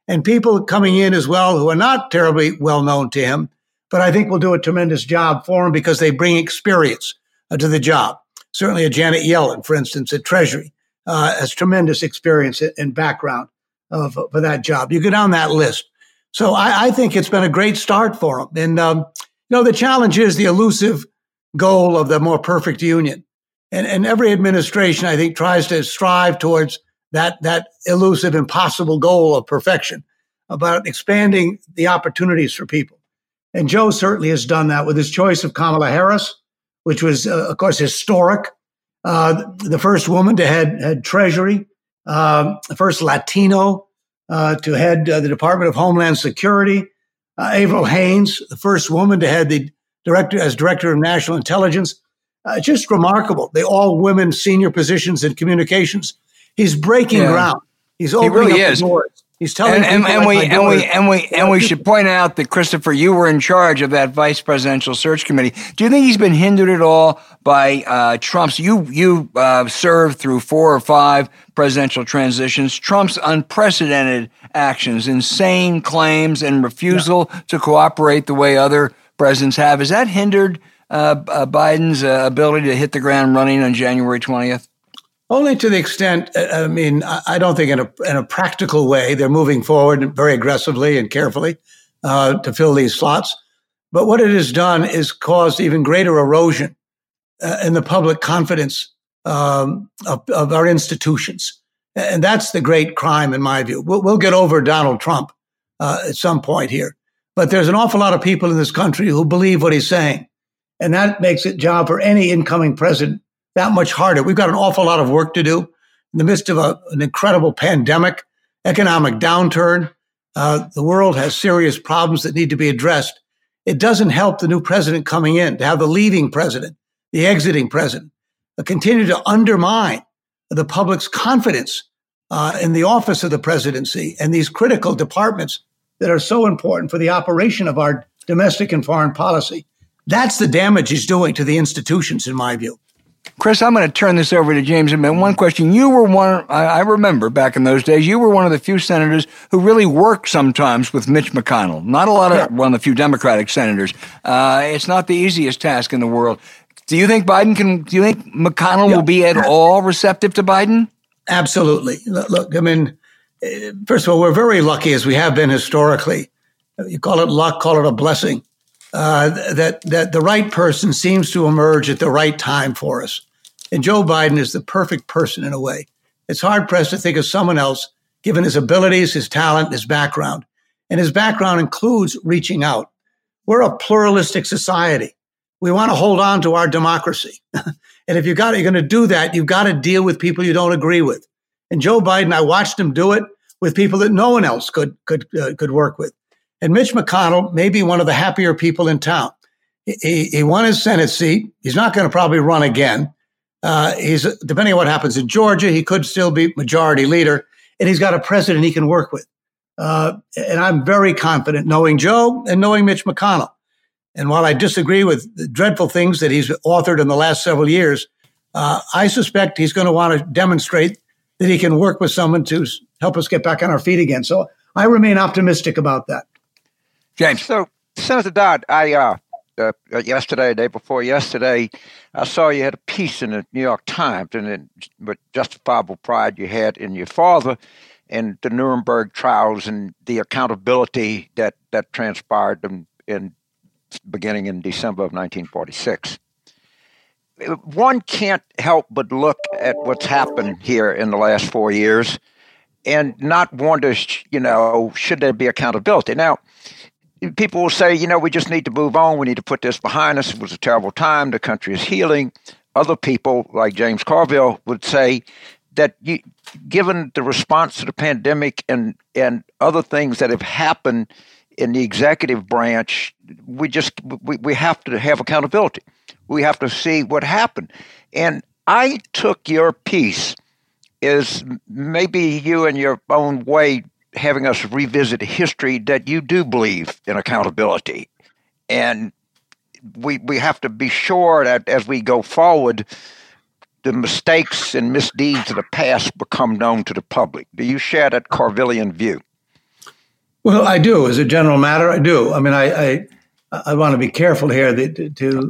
and people coming in as well who are not terribly well known to him, but I think will do a tremendous job for him because they bring experience uh, to the job. Certainly a Janet Yellen, for instance, at Treasury uh, has tremendous experience and background for that job. You go down that list. So I, I think it's been a great start for him. And, um, you know, the challenge is the elusive goal of the more perfect union. And, and every administration, I think, tries to strive towards that, that elusive, impossible goal of perfection about expanding the opportunities for people. And Joe certainly has done that with his choice of Kamala Harris, which was, uh, of course, historic uh, the first woman to head, head Treasury, uh, the first Latino uh, to head uh, the Department of Homeland Security, uh, Avril Haines, the first woman to head the director as Director of National Intelligence. just remarkable. They all women senior positions in communications. He's breaking yeah. ground. He's opening he really up is. doors. He's telling and, and, and we and we and we and we should point out that Christopher, you were in charge of that vice presidential search committee. Do you think he's been hindered at all by uh, Trump's? You you uh, served through four or five presidential transitions. Trump's unprecedented actions, insane claims, and refusal yeah. to cooperate the way other presidents have. Has that hindered uh, uh Biden's uh, ability to hit the ground running on January twentieth? Only to the extent, uh, I mean, I don't think in a, in a practical way they're moving forward very aggressively and carefully uh, to fill these slots. But what it has done is caused even greater erosion uh, in the public confidence um, of, of, our institutions. And that's the great crime, in my view. We'll, we'll get over Donald Trump uh, at some point here. But there's an awful lot of people in this country who believe what he's saying. And that makes it job for any incoming president that much harder. We've got an awful lot of work to do in the midst of a, an incredible pandemic, economic downturn. Uh, the world has serious problems that need to be addressed. It doesn't help the new president coming in to have the leaving president, the exiting president, uh, continue to undermine the public's confidence uh, in the office of the presidency and these critical departments that are so important for the operation of our domestic and foreign policy. That's the damage he's doing to the institutions, in my view. Chris, I'm going to turn this over to James in a minute. One question. You were one, I remember back in those days, you were one of the few senators who really worked sometimes with Mitch McConnell. Not a lot of, one of the few Democratic senators. Uh, it's not the easiest task in the world. Do you think Biden can, do you think McConnell yeah. will be at all receptive to Biden? Absolutely. Look, I mean, first of all, we're very lucky as we have been historically. You call it luck, call it a blessing. Uh, that that the right person seems to emerge at the right time for us, and Joe Biden is the perfect person in a way. It's hard pressed to think of someone else, given his abilities, his talent, his background, and his background includes reaching out. We're a pluralistic society. We want to hold on to our democracy, and if you got you're going to do that, you've got to deal with people you don't agree with. And Joe Biden, I watched him do it with people that no one else could could uh, could work with. And Mitch McConnell may be one of the happier people in town. He, he won his Senate seat. He's not going to probably run again. Uh, he's depending on what happens in Georgia, he could still be majority leader, and he's got a president he can work with. Uh, and I'm very confident, knowing Joe and knowing Mitch McConnell. And while I disagree with the dreadful things that he's authored in the last several years, uh, I suspect he's going to want to demonstrate that he can work with someone to help us get back on our feet again. So I remain optimistic about that. James. So, Senator Dodd, I uh, uh, yesterday, day before yesterday, I saw you had a piece in the New York Times, and it, with justifiable pride you had in your father and the Nuremberg trials and the accountability that that transpired in, in beginning in December of 1946 one can't help but look at what's happened here in the last four years and not wonder, you know, should there be accountability? Now, people will say, you know, we just need to move on. We need to put this behind us. It was a terrible time. The country is healing. Other people, like James Carville, would say that you, given the response to the pandemic and, and other things that have happened in the executive branch, we just we, we have to have accountability. We have to see what happened. And I took your piece as maybe you in your own way having us revisit history that you do believe in accountability. And we we have to be sure that as we go forward, the mistakes and misdeeds of the past become known to the public. Do you share that Carvillian view? Well, I do. As a general matter, I do. I mean, I I, I want to be careful here to, to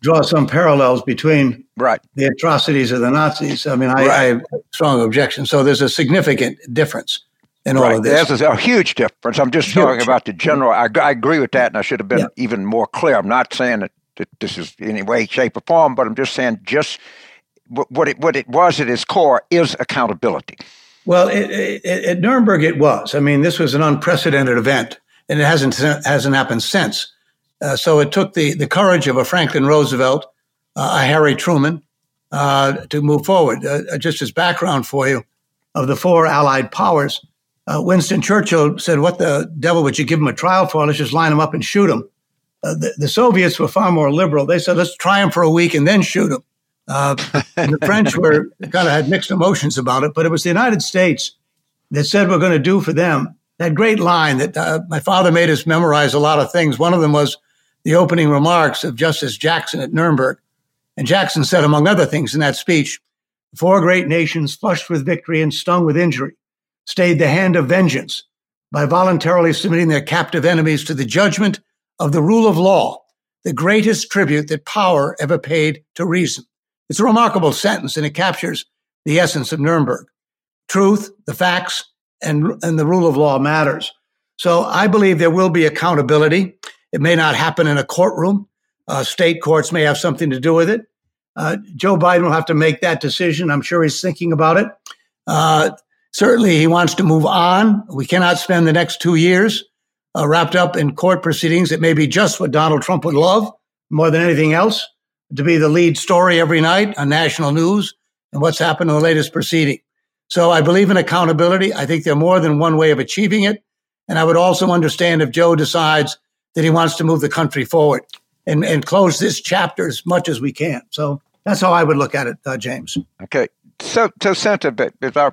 draw some parallels between right. the atrocities of the Nazis. I mean, I, right. I have strong objection. So there's a significant difference in right. all of this. There's a huge difference. I'm just huge. talking about the general. I, I, agree with that, and I should have been yeah. even more clear. I'm not saying that, that this is in any way, shape, or form, but I'm just saying just what it what it was at its core is accountability. Well, it, it, at Nuremberg, it was. I mean, this was an unprecedented event, and it hasn't hasn't happened since. Uh, so it took the the courage of a Franklin Roosevelt, uh, a Harry Truman, uh, to move forward. Uh, just as background for you, of the four Allied powers, uh, Winston Churchill said, "What the devil would you give them a trial for? Let's just line them up and shoot them." Uh, the, the Soviets were far more liberal. They said, "Let's try them for a week and then shoot them." Uh, the French were kind of had mixed emotions about it, but it was the United States that said we're going to do for them. That great line that uh, my father made us memorize a lot of things. One of them was the opening remarks of Justice Jackson at Nuremberg. And Jackson said, among other things in that speech, four great nations flushed with victory and stung with injury stayed the hand of vengeance by voluntarily submitting their captive enemies to the judgment of the rule of law, the greatest tribute that power ever paid to reason. It's a remarkable sentence and it captures the essence of Nuremberg. Truth, the facts, and, and the rule of law matters. So I believe there will be accountability. It may not happen in a courtroom. Uh, state courts may have something to do with it. Uh, Joe Biden will have to make that decision. I'm sure he's thinking about it. Uh, certainly, he wants to move on. We cannot spend the next two years uh, wrapped up in court proceedings. It may be just what Donald Trump would love more than anything else to be the lead story every night on national news and what's happened in the latest proceeding. So I believe in accountability. I think there are more than one way of achieving it. And I would also understand if Joe decides that he wants to move the country forward and, and close this chapter as much as we can. So that's how I would look at it, uh, James. Okay. So, so Senator, as I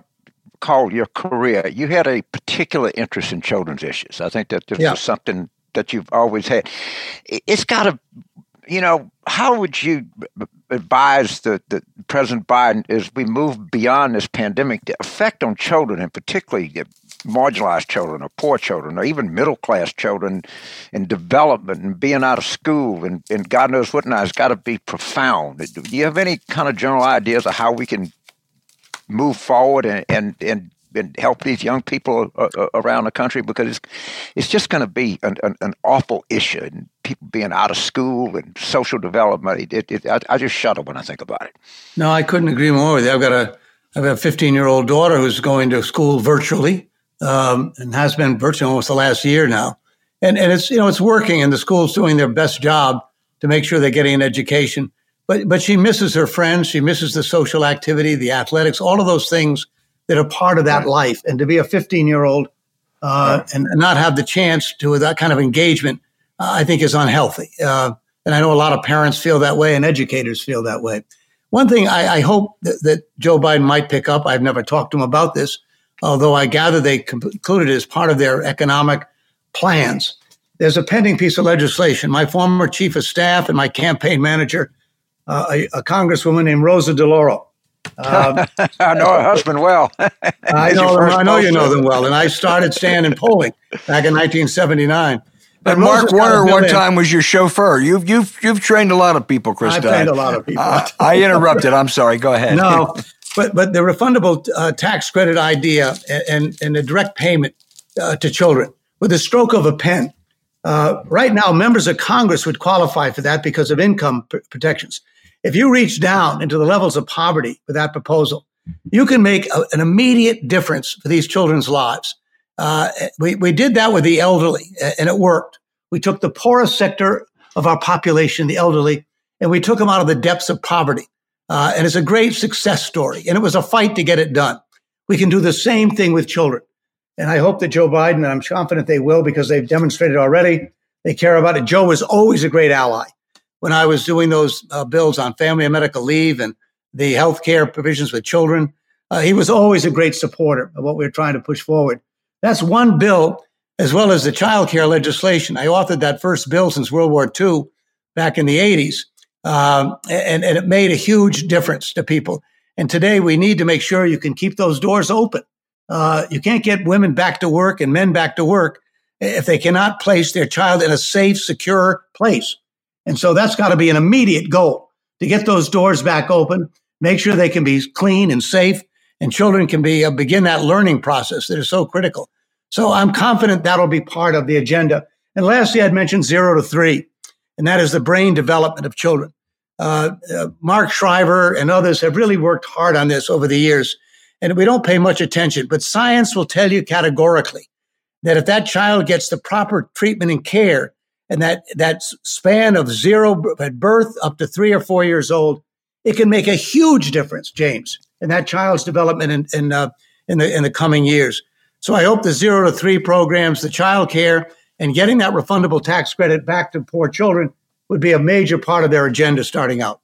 recall your career, you had a particular interest in children's issues. I think that this yeah. was something that you've always had. It's got to you know, how would you advise the, the President Biden as we move beyond this pandemic, the effect on children, and particularly marginalized children or poor children or even middle class children in development and being out of school and, and God knows what now has got to be profound. Do you have any kind of general ideas of how we can move forward and, and, and and help these young people uh, uh, around the country because it's it's just going to be an, an, an, awful issue and people being out of school and social development. It, it, I, I, just shudder when I think about it. No, I couldn't agree more with you. I've got a I've got a 15 year old daughter who's going to school virtually um, and has been virtually almost the last year now, and and it's you know it's working and the school's doing their best job to make sure they're getting an education. But but she misses her friends. She misses the social activity, the athletics, all of those things that are part of that life. And to be a 15 year old uh, and not have the chance to that kind of engagement, uh, I think is unhealthy. Uh, and I know a lot of parents feel that way and educators feel that way. One thing I, I hope that, that, Joe Biden might pick up, I've never talked to him about this, although I gather they concluded it as part of their economic plans. There's a pending piece of legislation. My former chief of staff and my campaign manager, uh, a, a congresswoman named Rosa DeLauro, um, I know her husband well. I know them, I know you know them well, and I started standing polling back in 1979. But and Mark Warner one time was your chauffeur. You've you've you've trained a lot of people, Chris. I've trained a lot of people. Uh, I interrupted. I'm sorry. Go ahead. No, but but the refundable uh, tax credit idea and and the direct payment uh, to children with a stroke of a pen. Uh, right now, members of Congress would qualify for that because of income pr- protections. If you reach down into the levels of poverty with that proposal, you can make a, an immediate difference for these children's lives. Uh, we, we did that with the elderly, and it worked. We took the poorest sector of our population, the elderly, and we took them out of the depths of poverty. Uh, and it's a great success story. And it was a fight to get it done. We can do the same thing with children. And I hope that Joe Biden, and I'm confident they will because they've demonstrated already, they care about it. Joe was always a great ally when I was doing those uh, bills on family and medical leave and the health care provisions with children. Uh, he was always a great supporter of what we were trying to push forward. That's one bill, as well as the child care legislation. I authored that first bill since World War II back in the 80s, um, and, and it made a huge difference to people. And today we need to make sure you can keep those doors open. Uh, you can't get women back to work and men back to work if they cannot place their child in a safe, secure place. And so that's got to be an immediate goal to get those doors back open, make sure they can be clean and safe, and children can be uh, begin that learning process that is so critical. So I'm confident that'll be part of the agenda. And lastly, I'd mentioned zero to three, and that is the brain development of children. Uh, uh, Mark Shriver and others have really worked hard on this over the years, and we don't pay much attention. But science will tell you categorically that if that child gets the proper treatment and care, and that that span of zero at birth up to three or four years old, it can make a huge difference, James, in that child's development in in, uh, in the in the coming years. So I hope the zero to three programs, the child care, and getting that refundable tax credit back to poor children would be a major part of their agenda starting out.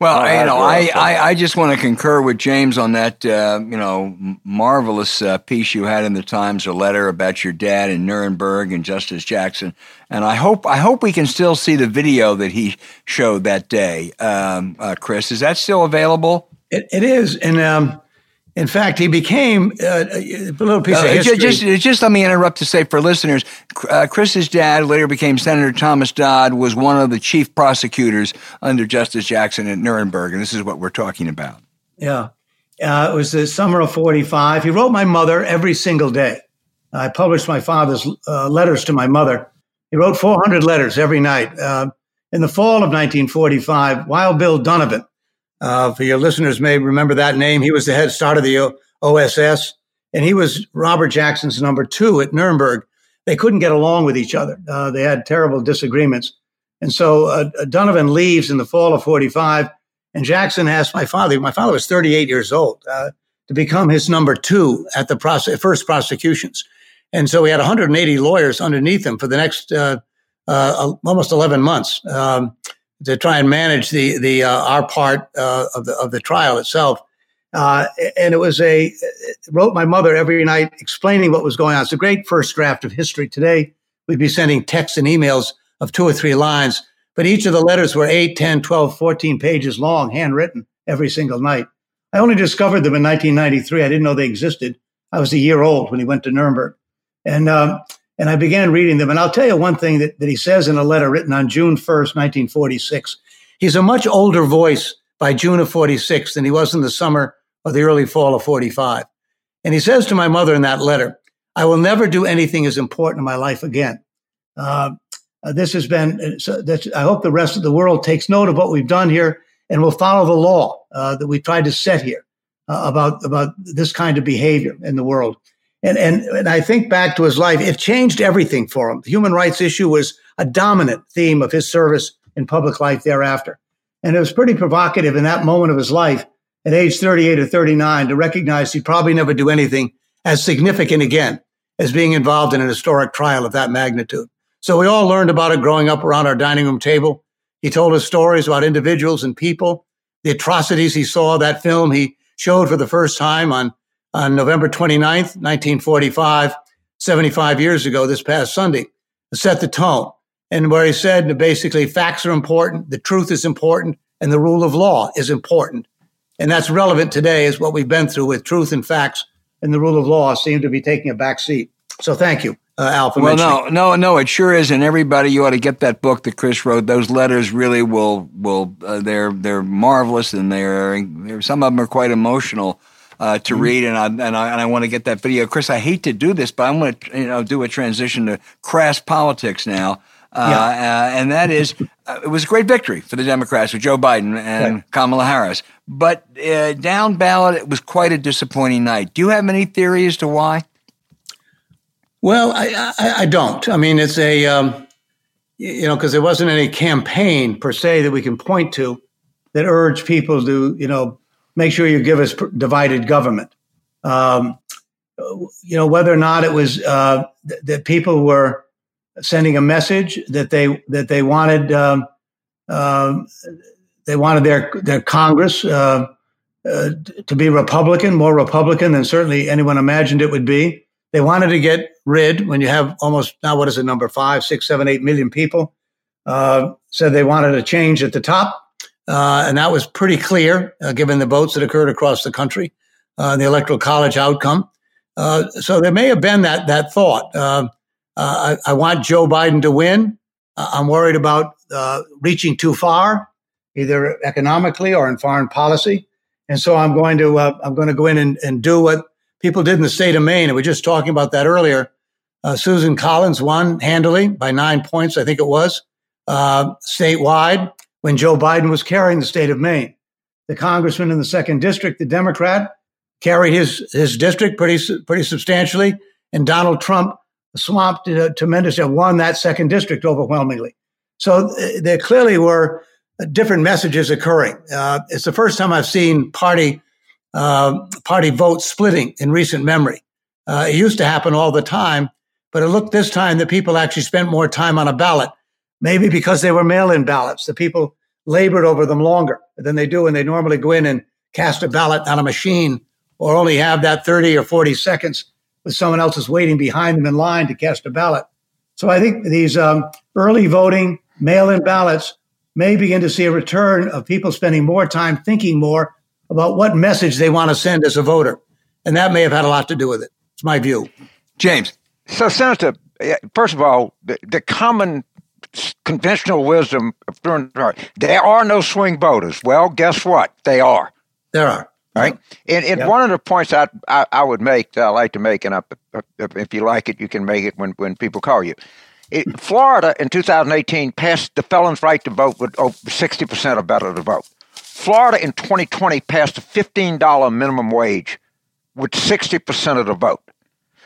Well, you know, I, I, I, just want to concur with James on that, uh, you know, marvelous uh, piece you had in the Times, a letter about your dad in Nuremberg and Justice Jackson. And I hope I hope we can still see the video that he showed that day. Um, uh, Chris, is that still available? it, it is, and um, in fact, he became uh, a little piece uh, of history. Just, just, let me interrupt to say for listeners, uh, Chris's dad later became Senator Thomas Dodd, was one of the chief prosecutors under Justice Jackson at Nuremberg, and this is what we're talking about. Yeah. Uh, it was the summer of 45. He wrote my mother every single day. I published my father's uh, letters to my mother. He wrote 400 letters every night. Uh, in the fall of 1945, Wild Bill Donovan, uh, for your listeners, may remember that name. He was the head start of the o- OSS, and he was Robert Jackson's number two at Nuremberg. They couldn't get along with each other. Uh, they had terrible disagreements. And so uh, Donovan leaves in the fall of 45, and Jackson asked my father, my father was 38 years old, uh, to become his number two at the first prosecutions. And so he had 180 lawyers underneath him for the next uh, uh, almost 11 months. Um, to try and manage the the uh, our part uh, of the of the trial itself. Uh, and it was a wrote my mother every night explaining what was going on. It's a great first draft of history. Today we'd be sending texts and emails of two or three lines, but each of the letters were 8, 10, 12, 14 pages long, handwritten every single night. I only discovered them in 1993. I didn't know they existed. I was a year old when he went to Nuremberg. And, um, and I began reading them. And I'll tell you one thing that, that he says in a letter written on June 1st, 1946. He's a much older voice by June of 46 than he was in the summer or the early fall of 45. And he says to my mother in that letter, I will never do anything as important in my life again. Uh, this has been, uh, so I hope the rest of the world takes note of what we've done here and will follow the law uh, that we tried to set here uh, about, about this kind of behavior in the world. And, and, and I think back to his life, it changed everything for him. The human rights issue was a dominant theme of his service in public life thereafter. And it was pretty provocative in that moment of his life at age 38 or 39 to recognize he'd probably never do anything as significant again as being involved in an historic trial of that magnitude. So we all learned about it growing up around our dining room table. He told us stories about individuals and people, the atrocities he saw. That film he showed for the first time on, on November 29th, 1945, 75 years ago, this past Sunday, set the tone. And where he said basically facts are important, the truth is important, and the rule of law is important. And that's relevant today is what we've been through with truth and facts and the rule of law seem to be taking a back seat. So thank you, uh, Al. well, no, no, no, it sure is, and everybody, you ought to get that book that Chris wrote. Those letters really will will uh, they're they're marvelous, and they're, they're some of them are quite emotional. Uh, to mm-hmm. read, and I and I, and I want to get that video, Chris. I hate to do this, but I'm going to you know do a transition to crass politics now. Uh, yeah. uh, and that is, uh, it was a great victory for the Democrats with Joe Biden and right. Kamala Harris. But uh, down ballot, it was quite a disappointing night. Do you have any theory as to why? Well, I, I, I don't. I mean, it's a, um, you know, because there wasn't any campaign per se that we can point to that urged people to, you know, make sure you give us divided government. Um, you know, whether or not it was uh, th- that people were sending a message that they that they wanted um, uh, they wanted their their Congress uh, uh, to be Republican, more Republican than certainly anyone imagined it would be. They wanted to get rid when you have almost now what is it number five, six, seven, eight million people. Uh, said they wanted a change at the top, uh, and that was pretty clear uh, given the votes that occurred across the country, the electoral college outcome. so there may have been that that thought. Uh, I, I, want Joe Biden to win. Uh, I'm worried about uh, reaching too far, either economically or in foreign policy. And so I'm going to uh, I'm going to go in and, and, do what people did in the state of Maine. And we are just talking about that earlier. Uh, Susan Collins won handily by nine points, I think it was, uh, statewide when Joe Biden was carrying the state of Maine. The congressman in the second district, the Democrat, carried his his district pretty pretty substantially, and Donald Trump swamped uh, tremendously, won that second district overwhelmingly. So uh, there clearly were different messages occurring. Uh, it's the first time I've seen party uh, party votes splitting in recent memory. Uh, it used to happen all the time, but it looked this time that people actually spent more time on a ballot, maybe because they were mail-in ballots. The people labored over them longer than they do when they normally go in and cast a ballot on a machine or only have that 30 or 40 seconds with someone else is waiting behind them in line to cast a ballot. So I think these um, early voting, mail in ballots may begin to see a return of people spending more time thinking more about what message they want to send as a voter. And that may have had a lot to do with it. It's my view. James. So, Senator, first of all, the, the common conventional wisdom of there are no swing voters. Well, guess what? They are. There are right? And, and one of the points I, I, I would make that I like to make, and I, if you like it, you can make it when, when people call you. It, Florida in 2018 passed the felon's right to vote with over 60% or better to vote. Florida in 2020 passed a $15 minimum wage with 60% of the vote.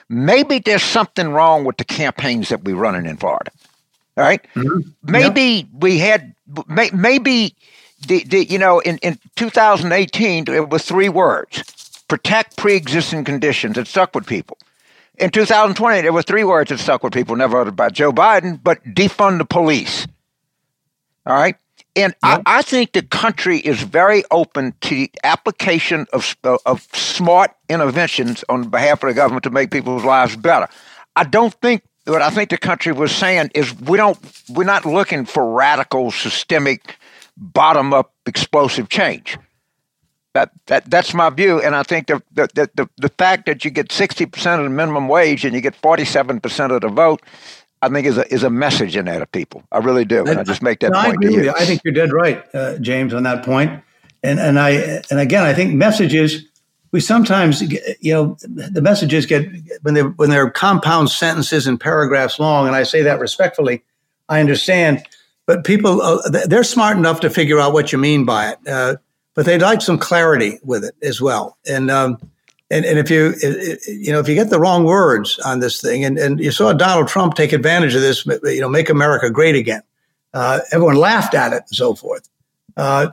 Maybe there's something wrong with the campaigns that we're running in Florida. All right? mm-hmm. Maybe yep. we had, maybe the, the, you know, in, in 2018, it was three words protect pre existing conditions. It stuck with people. In 2020, there were three words that stuck with people, never uttered by Joe Biden, but defund the police. All right. And I, I, think the country is very open to the application of, of smart interventions on behalf of the government to make people's lives better. I don't think what I think the country was saying is we don't we're not looking for radical systemic bottom up explosive change. That, that that's my view, and I think the the, the, the fact that you get sixty percent of the minimum wage and you get forty seven percent of the vote, I think is a is a message in there to people. I really do, and I, I just make that no, point I agree to you. you. I think you're dead right, uh, James, on that point. And and I and again, I think messages we sometimes you know the messages get when they when they're compound sentences and paragraphs long, and I say that respectfully. I understand, but people uh, they're smart enough to figure out what you mean by it. Uh, but they'd like some clarity with it as well. And um, and, and if you you know if you get the wrong words on this thing, and, and you saw Donald Trump take advantage of this, you know, make America great again. Uh, everyone laughed at it and so forth. Uh,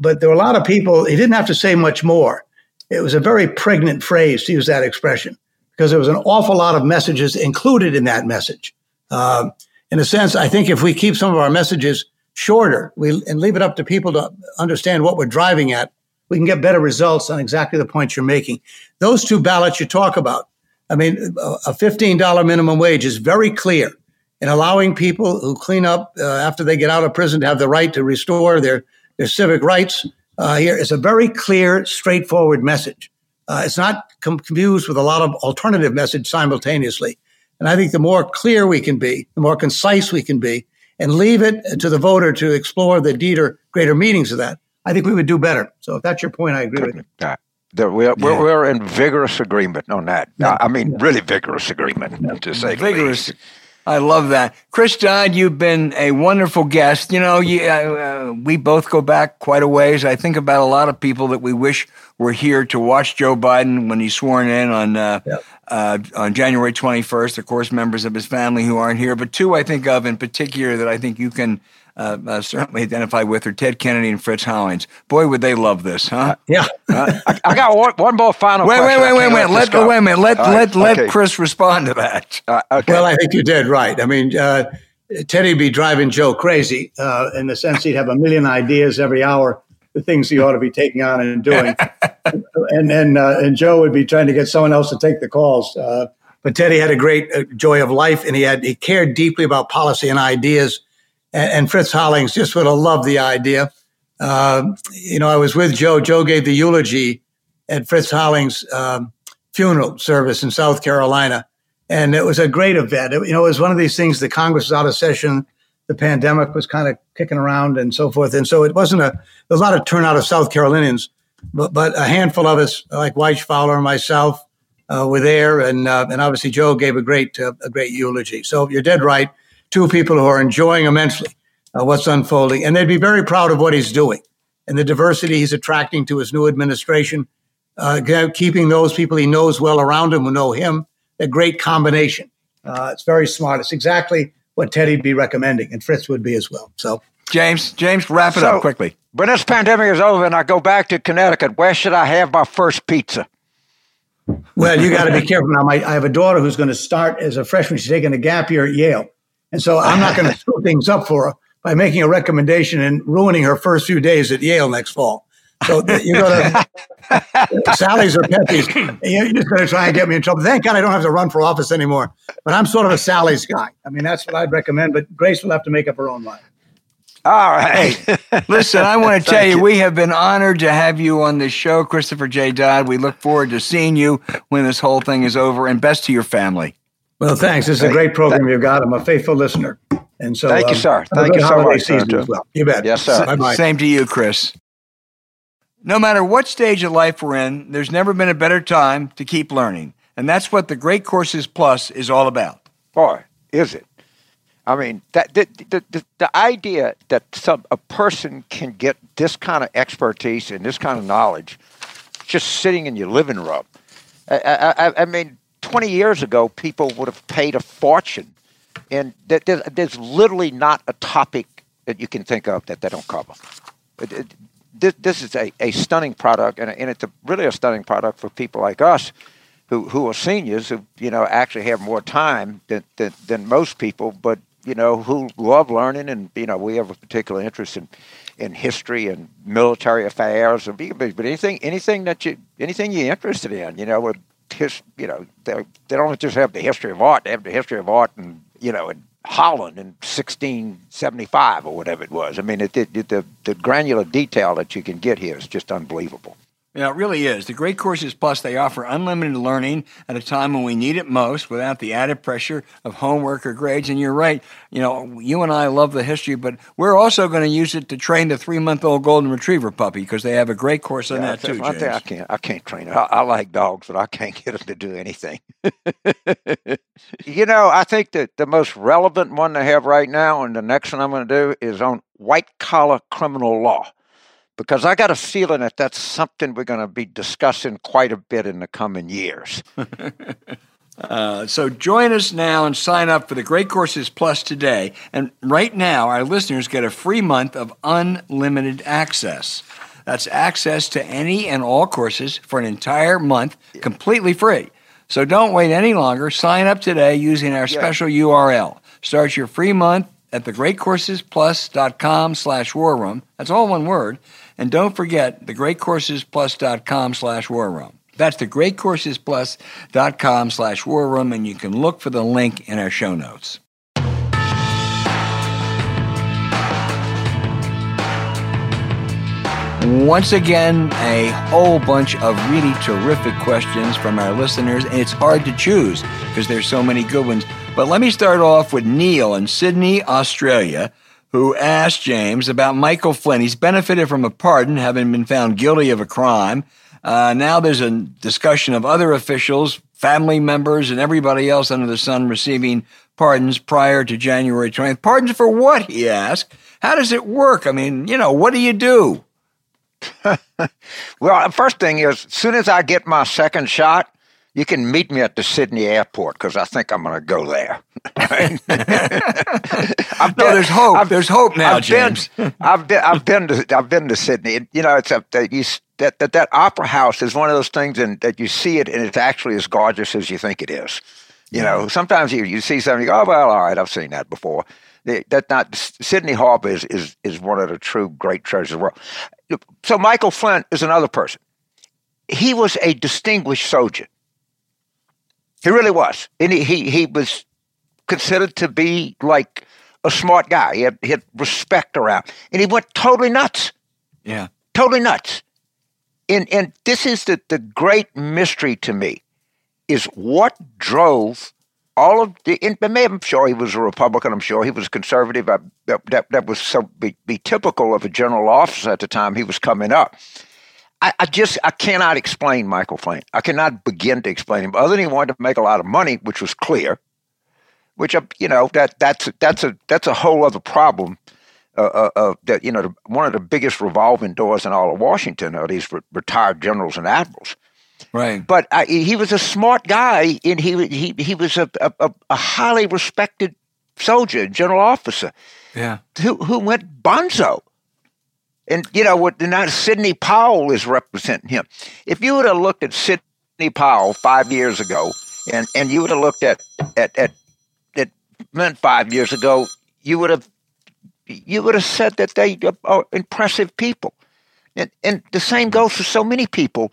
but there were a lot of people. He didn't have to say much more. It was a very pregnant phrase to use that expression because there was an awful lot of messages included in that message. Uh, in a sense, I think if we keep some of our messages shorter we, and leave it up to people to understand what we're driving at, we can get better results on exactly the points you're making. Those two ballots you talk about, I mean, a $15 minimum wage is very clear in allowing people who clean up uh, after they get out of prison to have the right to restore their, their civic rights. Uh, here is a very clear, straightforward message. Uh, it's not com- confused with a lot of alternative message simultaneously. And I think the more clear we can be, the more concise we can be, and leave it to the voter to explore the deeper, greater meanings of that, I think we would do better. So if that's your point, I agree with you. Uh, we're, we're, we're, in vigorous agreement on that. Yeah. I mean, really vigorous agreement, yeah. to say vigorous. I love that. Chris Dodd, you've been a wonderful guest. You know, you, uh, uh, we both go back quite a ways. I think about a lot of people that we wish were here to watch Joe Biden when he's sworn in on uh, yep uh, on January 21st. Of course, members of his family who aren't here, but two I think of in particular that I think you can uh, uh, certainly identify with are Ted Kennedy and Fritz Hollings. Boy, would they love this, huh? Uh, yeah. Uh, I, I, got one, one more final wait, question. Wait, wait, wait, wait. Let, wait a minute. Let, let, let okay. Chris respond to that. Uh, okay. Well, I think you did right. I mean, Teddy'd be driving Joe crazy in the sense he'd have a million ideas every hour the things he ought to be taking on and doing. and and uh, and Joe would be trying to get someone else to take the calls. Uh, but Teddy had a great uh, joy of life, and he had he cared deeply about policy and ideas. And, and Fritz Hollings just would have loved the idea. Uh, you know, I was with Joe. Joe gave the eulogy at Fritz Hollings' um, funeral service in South Carolina, and it was a great event. It, you know, it was one of these things. The Congress was out of session the pandemic was kind of kicking around and so forth. And so it wasn't a, was a lot of turnout of South Carolinians, but, but a handful of us, like Wyche Fowler and myself, uh, were there. And, uh, and obviously Joe gave a great, uh, a great eulogy. So you're dead right. Two people who are enjoying immensely uh, what's unfolding. And they'd be very proud of what he's doing and the diversity he's attracting to his new administration, uh, keeping those people he knows well around him who know him, a great combination. Uh, it's very smart. It's exactly what Teddy'd be recommending, and Fritz would be as well. So, James, James, wrap it so, up quickly. When this pandemic is over and I go back to Connecticut, where should I have my first pizza? Well, you got to be careful now. My, I have a daughter who's going to start as a freshman. She's taking a gap year at Yale, and so I'm not going to screw things up for her by making a recommendation and ruining her first few days at Yale next fall. So you go to Sally's or Pepe's. You're just going to try and get me in trouble. Thank God I don't have to run for office anymore. But I'm sort of a Sally's guy. I mean, that's what I'd recommend. But Grace will have to make up her own mind. All right. Listen, I want to tell you, you, we have been honored to have you on the show, Christopher J. Dodd. We look forward to seeing you when this whole thing is over, and best to your family. Well, thanks. This is a great program you've got. I'm a faithful listener. And so, thank you, um, sir. Thank you so much. Season as well. You bet. Yes, sir. Bye-bye. Same to you, Chris. No matter what stage of life we're in, there's never been a better time to keep learning. And that's what the Great Courses Plus is all about. Boy, is it. I mean, that the, the, the, the idea that some a person can get this kind of expertise and this kind of knowledge just sitting in your living room. I, I, I mean, 20 years ago, people would have paid a fortune. And there's, literally not a topic that you can think of that they don't cover. This, is a, stunning product, and, and it's really a stunning product for people like us who, who are seniors who, you know, actually have more time than, than, most people, but, you know, who love learning and, you know, we have a particular interest in, in history and military affairs, or, but anything, anything that you, anything you're interested in, you know, his, you know, they, they don't just have the history of art; they have the history of art, and you know, in Holland in 1675 or whatever it was. I mean, it, it, the the granular detail that you can get here is just unbelievable. Yeah, it really is. The Great Courses Plus, they offer unlimited learning at a time when we need it most without the added pressure of homework or grades. And you're right. You know, you and I love the history, but we're also going to use it to train the three month old Golden Retriever puppy because they have a great course on yeah, that too. I, I can't, I can't train it. I, I like dogs, but I can't get them to do anything. you know, I think that the most relevant one to have right now, and the next one I'm going to do is on white collar criminal law because I got a feeling that that's something we're going to be discussing quite a bit in the coming years. uh, so join us now and sign up for the Great Courses Plus today. And right now, our listeners get a free month of unlimited access. That's access to any and all courses for an entire month, completely free. So don't wait any longer. Sign up today using our special yeah. URL. Start your free month at thegreatcoursesplus.com slash war room. That's all one word. And don't forget thegreatcoursesplus.com slash war room. That's thegreatcoursesplus.com slash war room, and you can look for the link in our show notes. Once again, a whole bunch of really terrific questions from our listeners, and it's hard to choose because there's so many good ones. But let me start off with Neil in Sydney, Australia, who asked James about Michael Flynn. He's benefited from a pardon, having been found guilty of a crime. Uh, now there's a discussion of other officials, family members, and everybody else under the sun receiving pardons prior to January 20th. Pardons for what? He asked. How does it work? I mean, you know, what do you do? well, the first thing is, as soon as I get my second shot, you can meet me at the Sydney airport because I think I'm going to go there. been, no, there's hope. I've, there's hope now, I've James. Been, I've been, I've been to, I've been to Sydney. You know, it's a that, you, that that that opera house is one of those things, and that you see it, and it's actually as gorgeous as you think it is. You know, sometimes you, you see something, you go, oh well, all right, I've seen that before. That not Sydney Harbor is, is is one of the true great treasures of the world. So Michael Flynn is another person. He was a distinguished soldier. He really was. And he, he, he was considered to be like a smart guy. He had, he had respect around. And he went totally nuts. Yeah. Totally nuts. And, and this is the, the great mystery to me is what drove all of the, and I'm sure he was a Republican. I'm sure he was conservative. I, that, that was so be, be typical of a general officer at the time he was coming up. I, I, just I cannot explain Michael Flynn. I cannot begin to explain him other than he wanted to make a lot of money, which was clear. Which uh, you know that that's that's a that's a whole other problem. Uh, uh, uh that you know the, one of the biggest revolving doors in all of Washington are these re- retired generals and admirals. Right. But I, he was a smart guy, and he he he was a, a, a highly respected soldier, general officer. Yeah. Who who went bonzo. And you know what? Now Sidney Powell is representing him. If you would have looked at Sidney Powell five years ago, and and you would have looked at at at at five years ago, you would have you would have said that they are impressive people. And and the same goes for so many people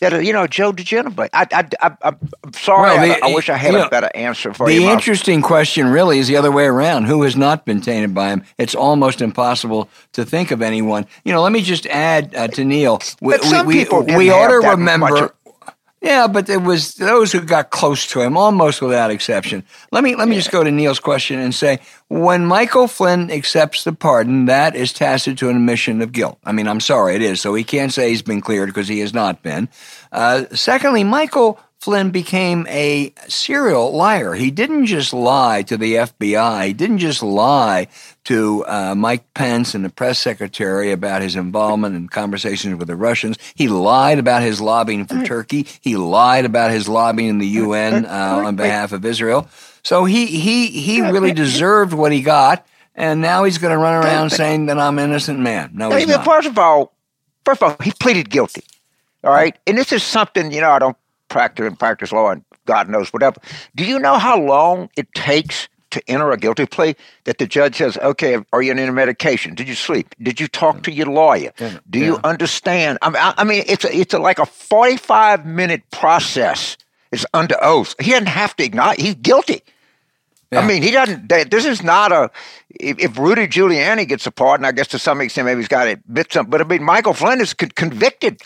that are, you know, Joe diGenova. I, I, I, I'm sorry. Well, the, I, I, wish I had a know, better answer for the you. The interesting question really is the other way around. Who has not been tainted by him? It's almost impossible to think of anyone. You know, let me just add uh, to Neil. We, some we, people we, we ought to remember. Yeah, but it was those who got close to him, almost without exception. Let me let me yeah. just go to Neil's question and say, when Michael Flynn accepts the pardon, that is tacit to an admission of guilt. I mean, I'm sorry, it is. So he can't say he's been cleared because he has not been. Uh, secondly, Michael Flynn became a serial liar. He didn't just lie to the FBI. He didn't just lie to uh, Mike Pence and the press secretary about his involvement in conversations with the Russians. He lied about his lobbying for Turkey. He lied about his lobbying in the UN uh, on behalf of Israel. So he he he really deserved what he got, and now he's going to run around saying that I'm an innocent man. No, he's not. First of all, first of all, he pleaded guilty. All right, and this is something you know I don't practice and practice law and God knows whatever. Do you know how long it takes to enter a guilty plea that the judge says, okay, are you on any medication? Did you sleep? Did you talk to your lawyer? Do you understand? I mean, I mean it's a, it's a, like a 45 minute process It's under oath. He doesn't have to acknowledge. He's guilty. Yeah. I mean, he doesn't. This is not a. If, if, Rudy Giuliani gets a pardon, I guess to some extent maybe he's got to admit something. But I mean, Michael Flynn is convicted.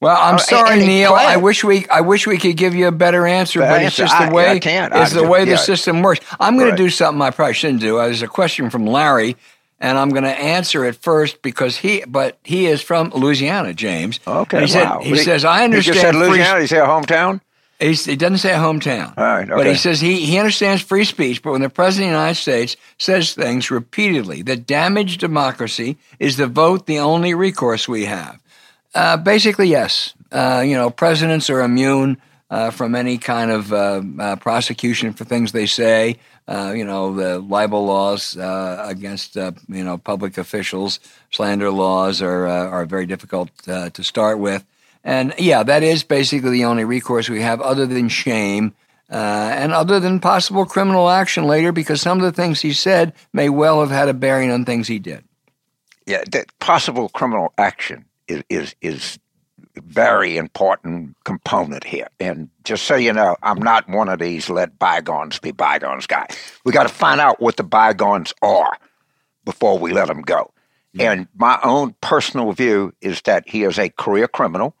Well, I'm uh, sorry, Neil. I wish we I wish we could give you a better answer, but, but it's just the way I, I can't. it's the way yeah. the system works. I'm going right. to do something I probably shouldn't do. There's a question from Larry, and I'm going to answer it first because he, but he is from Louisiana, James. Okay, he, said, he, he says I understand. He just said Louisiana. Free, he say a hometown. He's, he doesn't say a hometown. All right, okay. But he says he, he understands free speech, but when the President of the United States says things repeatedly that damage democracy, is the vote the only recourse we have? Uh, basically, yes. Uh, you know, presidents are immune uh, from any kind of uh, uh, prosecution for things they say. You know, the libel laws against you know public officials, slander laws are are very difficult to start with. And yeah, that is basically the only recourse we have other than shame and other than possible criminal action later because some of the things he said may well have had a bearing on things he did. Yeah, that possible criminal action is, is, is very important component here. And just so you know, I'm not one of these let bygones be bygones guy. We got to find out what the bygones are before we let them go. And my own personal view is that he is a career criminal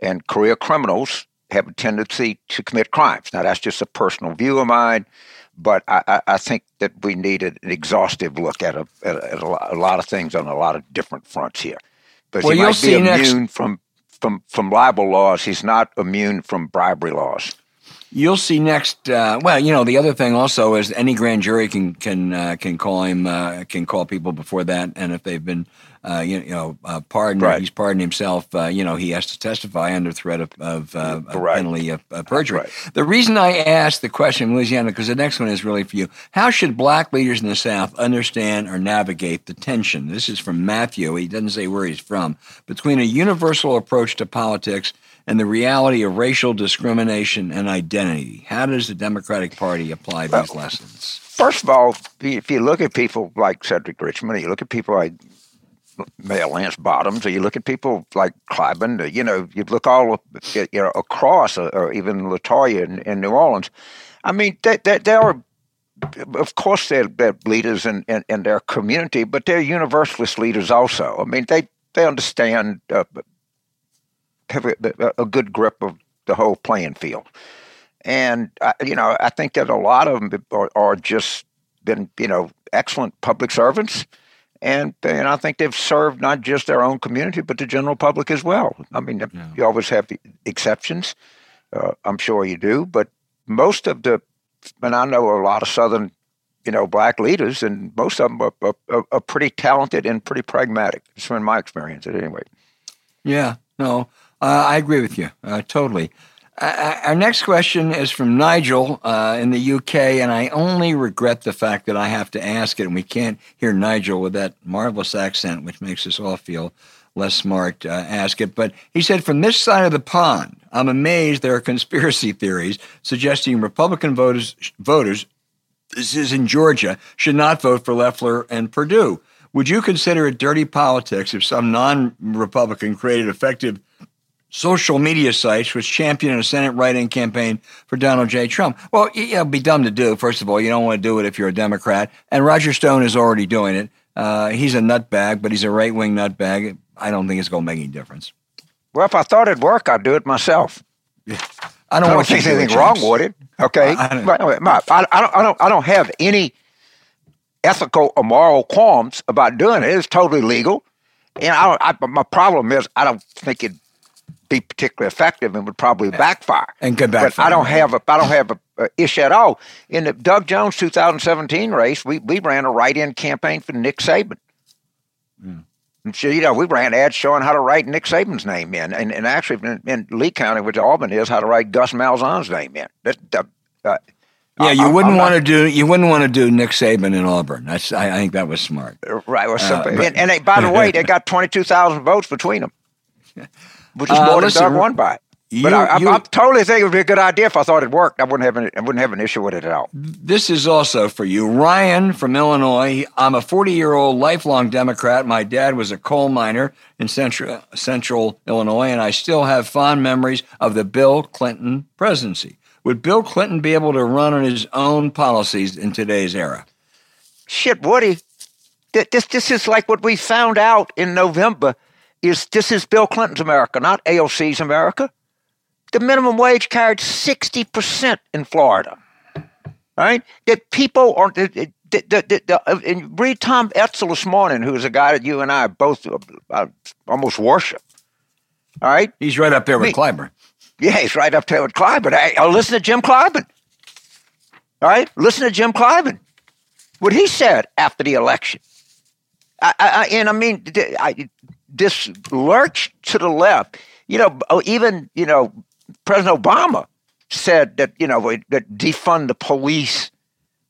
and career criminals have a tendency to commit crimes. Now, that's just a personal view of mine, but I, I think that we need an exhaustive look at a, at a, a, lot of things on a lot of different fronts here. But well, he might be immune next... from, from, from libel laws. He's not immune from bribery laws. You'll see next. Uh, well, you know, the other thing also is any grand jury can can uh, can call him uh, can call people before that, and if they've been uh, you, you, know, uh, pardoned, right. he's pardoned himself. Uh, you know, he has to testify under threat of, of, uh, penalty of, perjury. Right. The reason I asked the question Louisiana, because the next one is really for you. How should black leaders in the South understand or navigate the tension? This is from Matthew. He doesn't say where he's from. Between a universal approach to politics and the reality of racial discrimination and identity. How does the Democratic Party apply well, these lessons? First of all, if you look at people like Cedric Richmond, or you look at people like Mayor Lance Bottoms, or you look at people like Clyburn, you know, you look all you know across, or, or even Latoya in, in, New Orleans. I mean, they, they, they are, of course, they're, they're leaders in, in, in, their community, but they're universalist leaders also. I mean, they they understand, uh, have a, a, good grip of the whole playing field, and uh, you know, I think that a lot of them are, are just been, you know, excellent public servants and and I think they've served not just their own community but the general public as well. I mean, yeah. you always have exceptions. Uh, I'm sure you do, but most of the and I know a lot of Southern, you know, black leaders, and most of them are, are, are pretty talented and pretty pragmatic. It's been my experience, at any rate. Yeah, no, uh, I agree with you uh, totally. Uh, our next question is from Nigel uh, in the UK, and I only regret the fact that I have to ask it, and we can't hear Nigel with that marvelous accent, which makes us all feel less smart. Uh, ask it, but he said, "From this side of the pond, I'm amazed there are conspiracy theories suggesting Republican voters voters, this is in Georgia, should not vote for Loeffler and Perdue. Would you consider it dirty politics if some non-Republican created effective?" Social media sites which champion a Senate write-in campaign for Donald J. Trump. Well, it'd be dumb to do. First of all, you don't want to do it if you're a Democrat, and Roger Stone is already doing it. Uh, he's a nutbag, but he's a right-wing nutbag. I don't think it's going to make any difference. Well, if I thought it'd work, I'd do it myself. I don't, I don't think anything wrong with it. Okay, I, don't, I, I, don't, I don't, I don't have any ethical or moral qualms about doing it. It's totally legal, and I, I my problem is I don't think it be particularly effective and would probably backfire. And could backfire. But I don't have a I don't have a, a issue at all. In the Doug Jones 2017 race, we, we ran a write-in campaign for Nick Saban. Mm. And so, you know, we ran ads showing how to write Nick Saban's name in, and, and actually in, in Lee County, which Auburn is, how to write Gus Malzahn's name in. That, uh, yeah, you wouldn't want to do you wouldn't want to do Nick Saban in Auburn. That's I, I think that was smart. Right. Well, uh, but, and, and they, by the way, they got twenty two thousand votes between them. which is uh, more than Doug won by. You, but I, I, I, totally think it would be a good idea if I thought it worked. I wouldn't have an, I wouldn't have an issue with it at all. This is also for you, Ryan from Illinois. I'm a 40 year old lifelong Democrat. My dad was a coal miner in central central Illinois, and I still have fond memories of the Bill Clinton presidency. Would Bill Clinton be able to run on his own policies in today's era? Shit, Woody. This this is like what we found out in November. Is this is Bill Clinton's America, not AOC's America? the minimum wage carried 60% in Florida. Right? That people are, the, the, the, uh, and read Tom Edsall this morning, who's a guy that you and I both uh, uh almost worship. All right? He's right up there with I mean, Clyburn. Yeah, he's right up there with Clyburn. I'll listen to Jim Clyburn. All right? Listen to Jim Clyburn. What he said after the election. I, I, and I mean, I, this lurch to the left, you know, oh, even, you know, President Obama said that you know that defund the police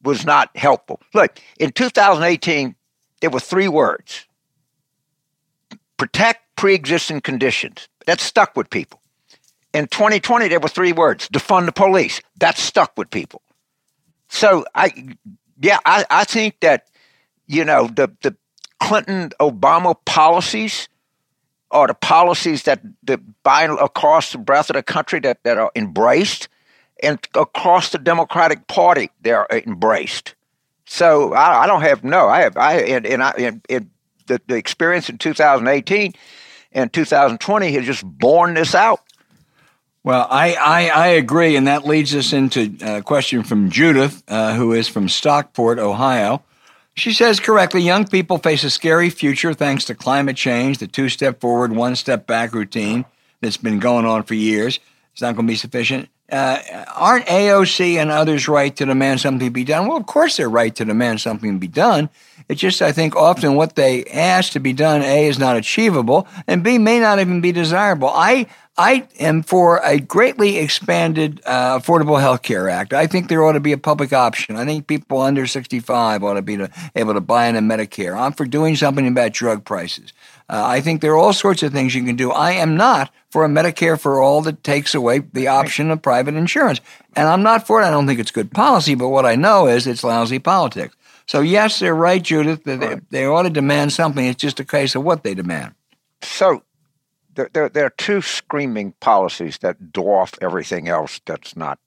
was not helpful. Look, in 2018, there were three words: protect pre-existing conditions. That stuck with people. In 2020, there were three words: defund the police. That stuck with people. So I, yeah, I, I think that you know the the Clinton Obama policies are the policies that, that by across the breadth of the country that, that are embraced, and across the Democratic Party they are embraced. So I, I don't have no. I have I and, and I and, and the, the experience in 2018 and 2020 has just borne this out. Well, I, I, I, agree, and that leads us into a question from Judith, uh, who is from Stockport, Ohio. She says correctly young people face a scary future thanks to climate change, the two step forward, one step back routine that's been going on for years. It's not going to be sufficient. Uh, aren't AOC and others right to demand something be done? Well, of course they're right to demand something be done. It's just, I think, often what they ask to be done, A, is not achievable, and B, may not even be desirable. I, I am for a greatly expanded uh, Affordable Health Care Act. I think there ought to be a public option. I think people under 65 ought to be to, able to buy into Medicare. I'm for doing something about drug prices. Uh, I think there are all sorts of things you can do. I am not for a Medicare for all that takes away the option of private insurance. And I'm not for it. I don't think it's good policy, but what I know is it's lousy politics. So, yes, they're right, Judith. They, right. they ought to demand something. It's just a case of what they demand. So, there, there, there are two screaming policies that dwarf everything else that's not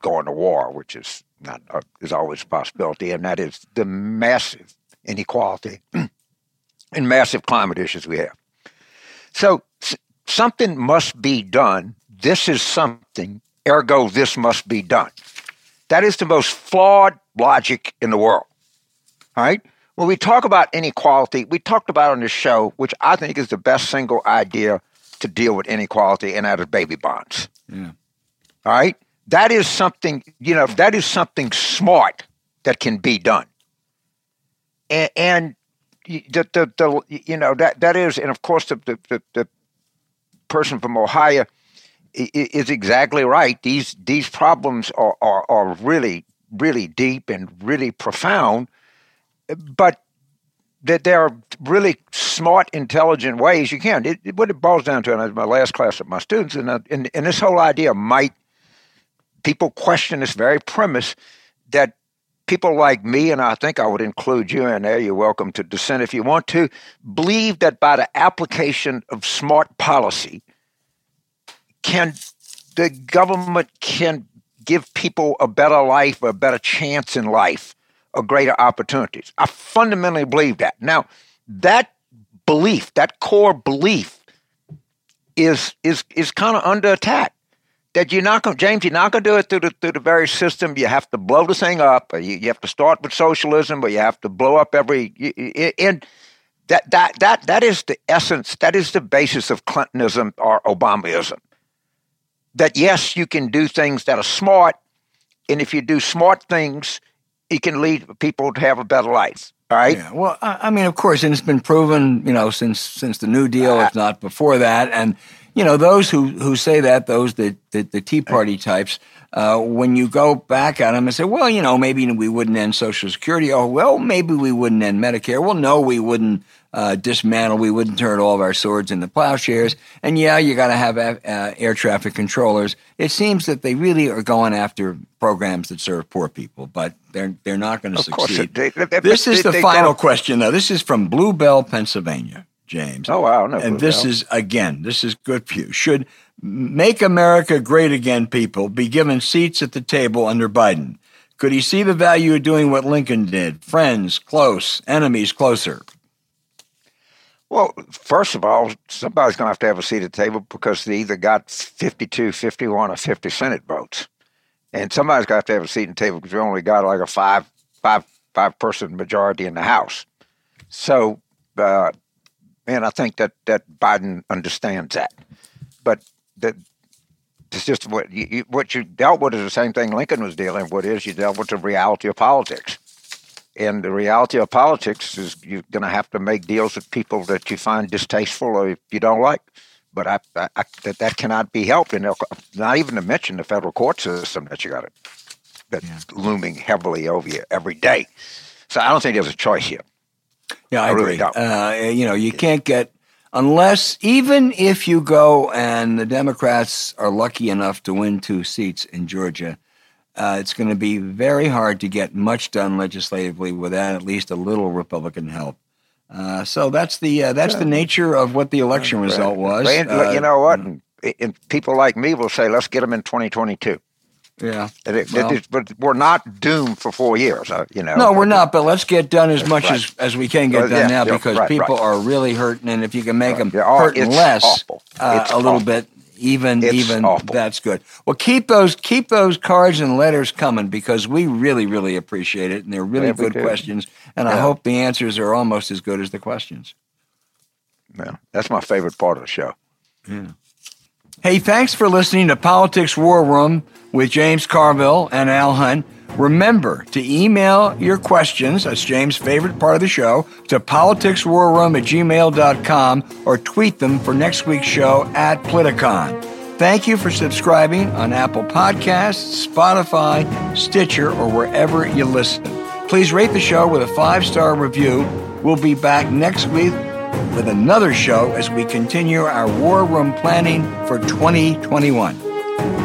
going to war, which is not uh, is always a possibility, and that is the massive inequality and massive climate issues we have. So something must be done. This is something, ergo, this must be done. That is the most flawed logic in the world. All right? When we talk about inequality, we talked about on this show, which I think is the best single idea to deal with inequality, and that is baby bonds. Yeah. All right? That is something, you know, that is something smart that can be done. And, and the, the, the, you know, that, that is, and of course, the, the, the person from Ohio is exactly right. These, these problems are, are, are really, really deep and really profound but that there are really smart, intelligent ways you can. It, it, what it boils down to, and my last class with my students, and, uh, and, and this whole idea might people question this very premise that people like me, and I think I would include you in there, you're welcome to dissent if you want to, believe that by the application of smart policy, can the government can give people a better life, a better chance in life greater opportunities. I fundamentally believe that. Now, that belief, that core belief, is is is kind of under attack. That you're not going, James. You're not going to do it through the through the very system. You have to blow the thing up. You, you have to start with socialism, but you have to blow up every. And that that that that is the essence. That is the basis of Clintonism or Obamaism. That yes, you can do things that are smart, and if you do smart things, it can lead people to have a better life. All right. Yeah. Well, I mean, of course, and it's been proven, you know, since since the New Deal, uh, if not before that, and you know, those who, who say that, those the, the, the Tea Party types, uh, when you go back at them and say, well, you know, maybe we wouldn't end Social Security. Oh, well, maybe we wouldn't end Medicare. Well, no, we wouldn't uh, dismantle. We wouldn't turn all of our swords into plowshares. And yeah, you got to have uh, air traffic controllers. It seems that they really are going after programs that serve poor people, but they're they're not going to succeed. They, they, this is the final question, though. This is from Bluebell, Pennsylvania. James. Oh wow! No, and this is again, this is good for you. Should "Make America Great Again" people be given seats at the table under Biden? Could he see the value of doing what Lincoln did? Friends close, enemies closer. Well, first of all, somebody's going to have to have a seat at the table because they either got 52, 51, or 50 Senate votes. And somebody's got to have a seat at the table because we only got like a five, five, five person majority in the House. So, uh, and I think that, that Biden understands that. But that it's just what you, what you dealt with is the same thing Lincoln was dealing with. Is you dealt with the reality of politics. And the reality of politics is you're going to have to make deals with people that you find distasteful or you don't like. But I, I, I, that that cannot be helped, and not even to mention the federal court system that you got it that's yeah. looming heavily over you every day. So I don't think there's a choice here. Yeah, I, I agree. Really uh, you know, you can't get unless even if you go and the Democrats are lucky enough to win two seats in Georgia, uh, it's going to be very hard to get much done legislatively without at least a little Republican help. Uh, so that's the uh, that's the nature of what the election result was. You know what? And, people like me will say, "Let's get them in 2022." Yeah, it, well, it, but we're not doomed for four years. Uh, you know, no, we're not. But let's get done as much right. as, as we can get done yeah, now because right, people right. are really hurting, and if you can make them hurt less uh, a little bit, even it's even awful. that's good. Well, keep those keep those cards and letters coming because we really really appreciate it, and they're really yeah, good questions. And yeah. I hope the answers are almost as good as the questions. Yeah, that's my favorite part of the show. Yeah. Hey, thanks for listening to Politics War Room with James Carville and Al Hunt. Remember to email your questions, that's James' favorite part of the show, to politicswarroom at gmail.com or tweet them for next week's show at Politicon. Thank you for subscribing on Apple Podcasts, Spotify, Stitcher, or wherever you listen. Please rate the show with a five star review. We'll be back next week with another show as we continue our war room planning for 2021.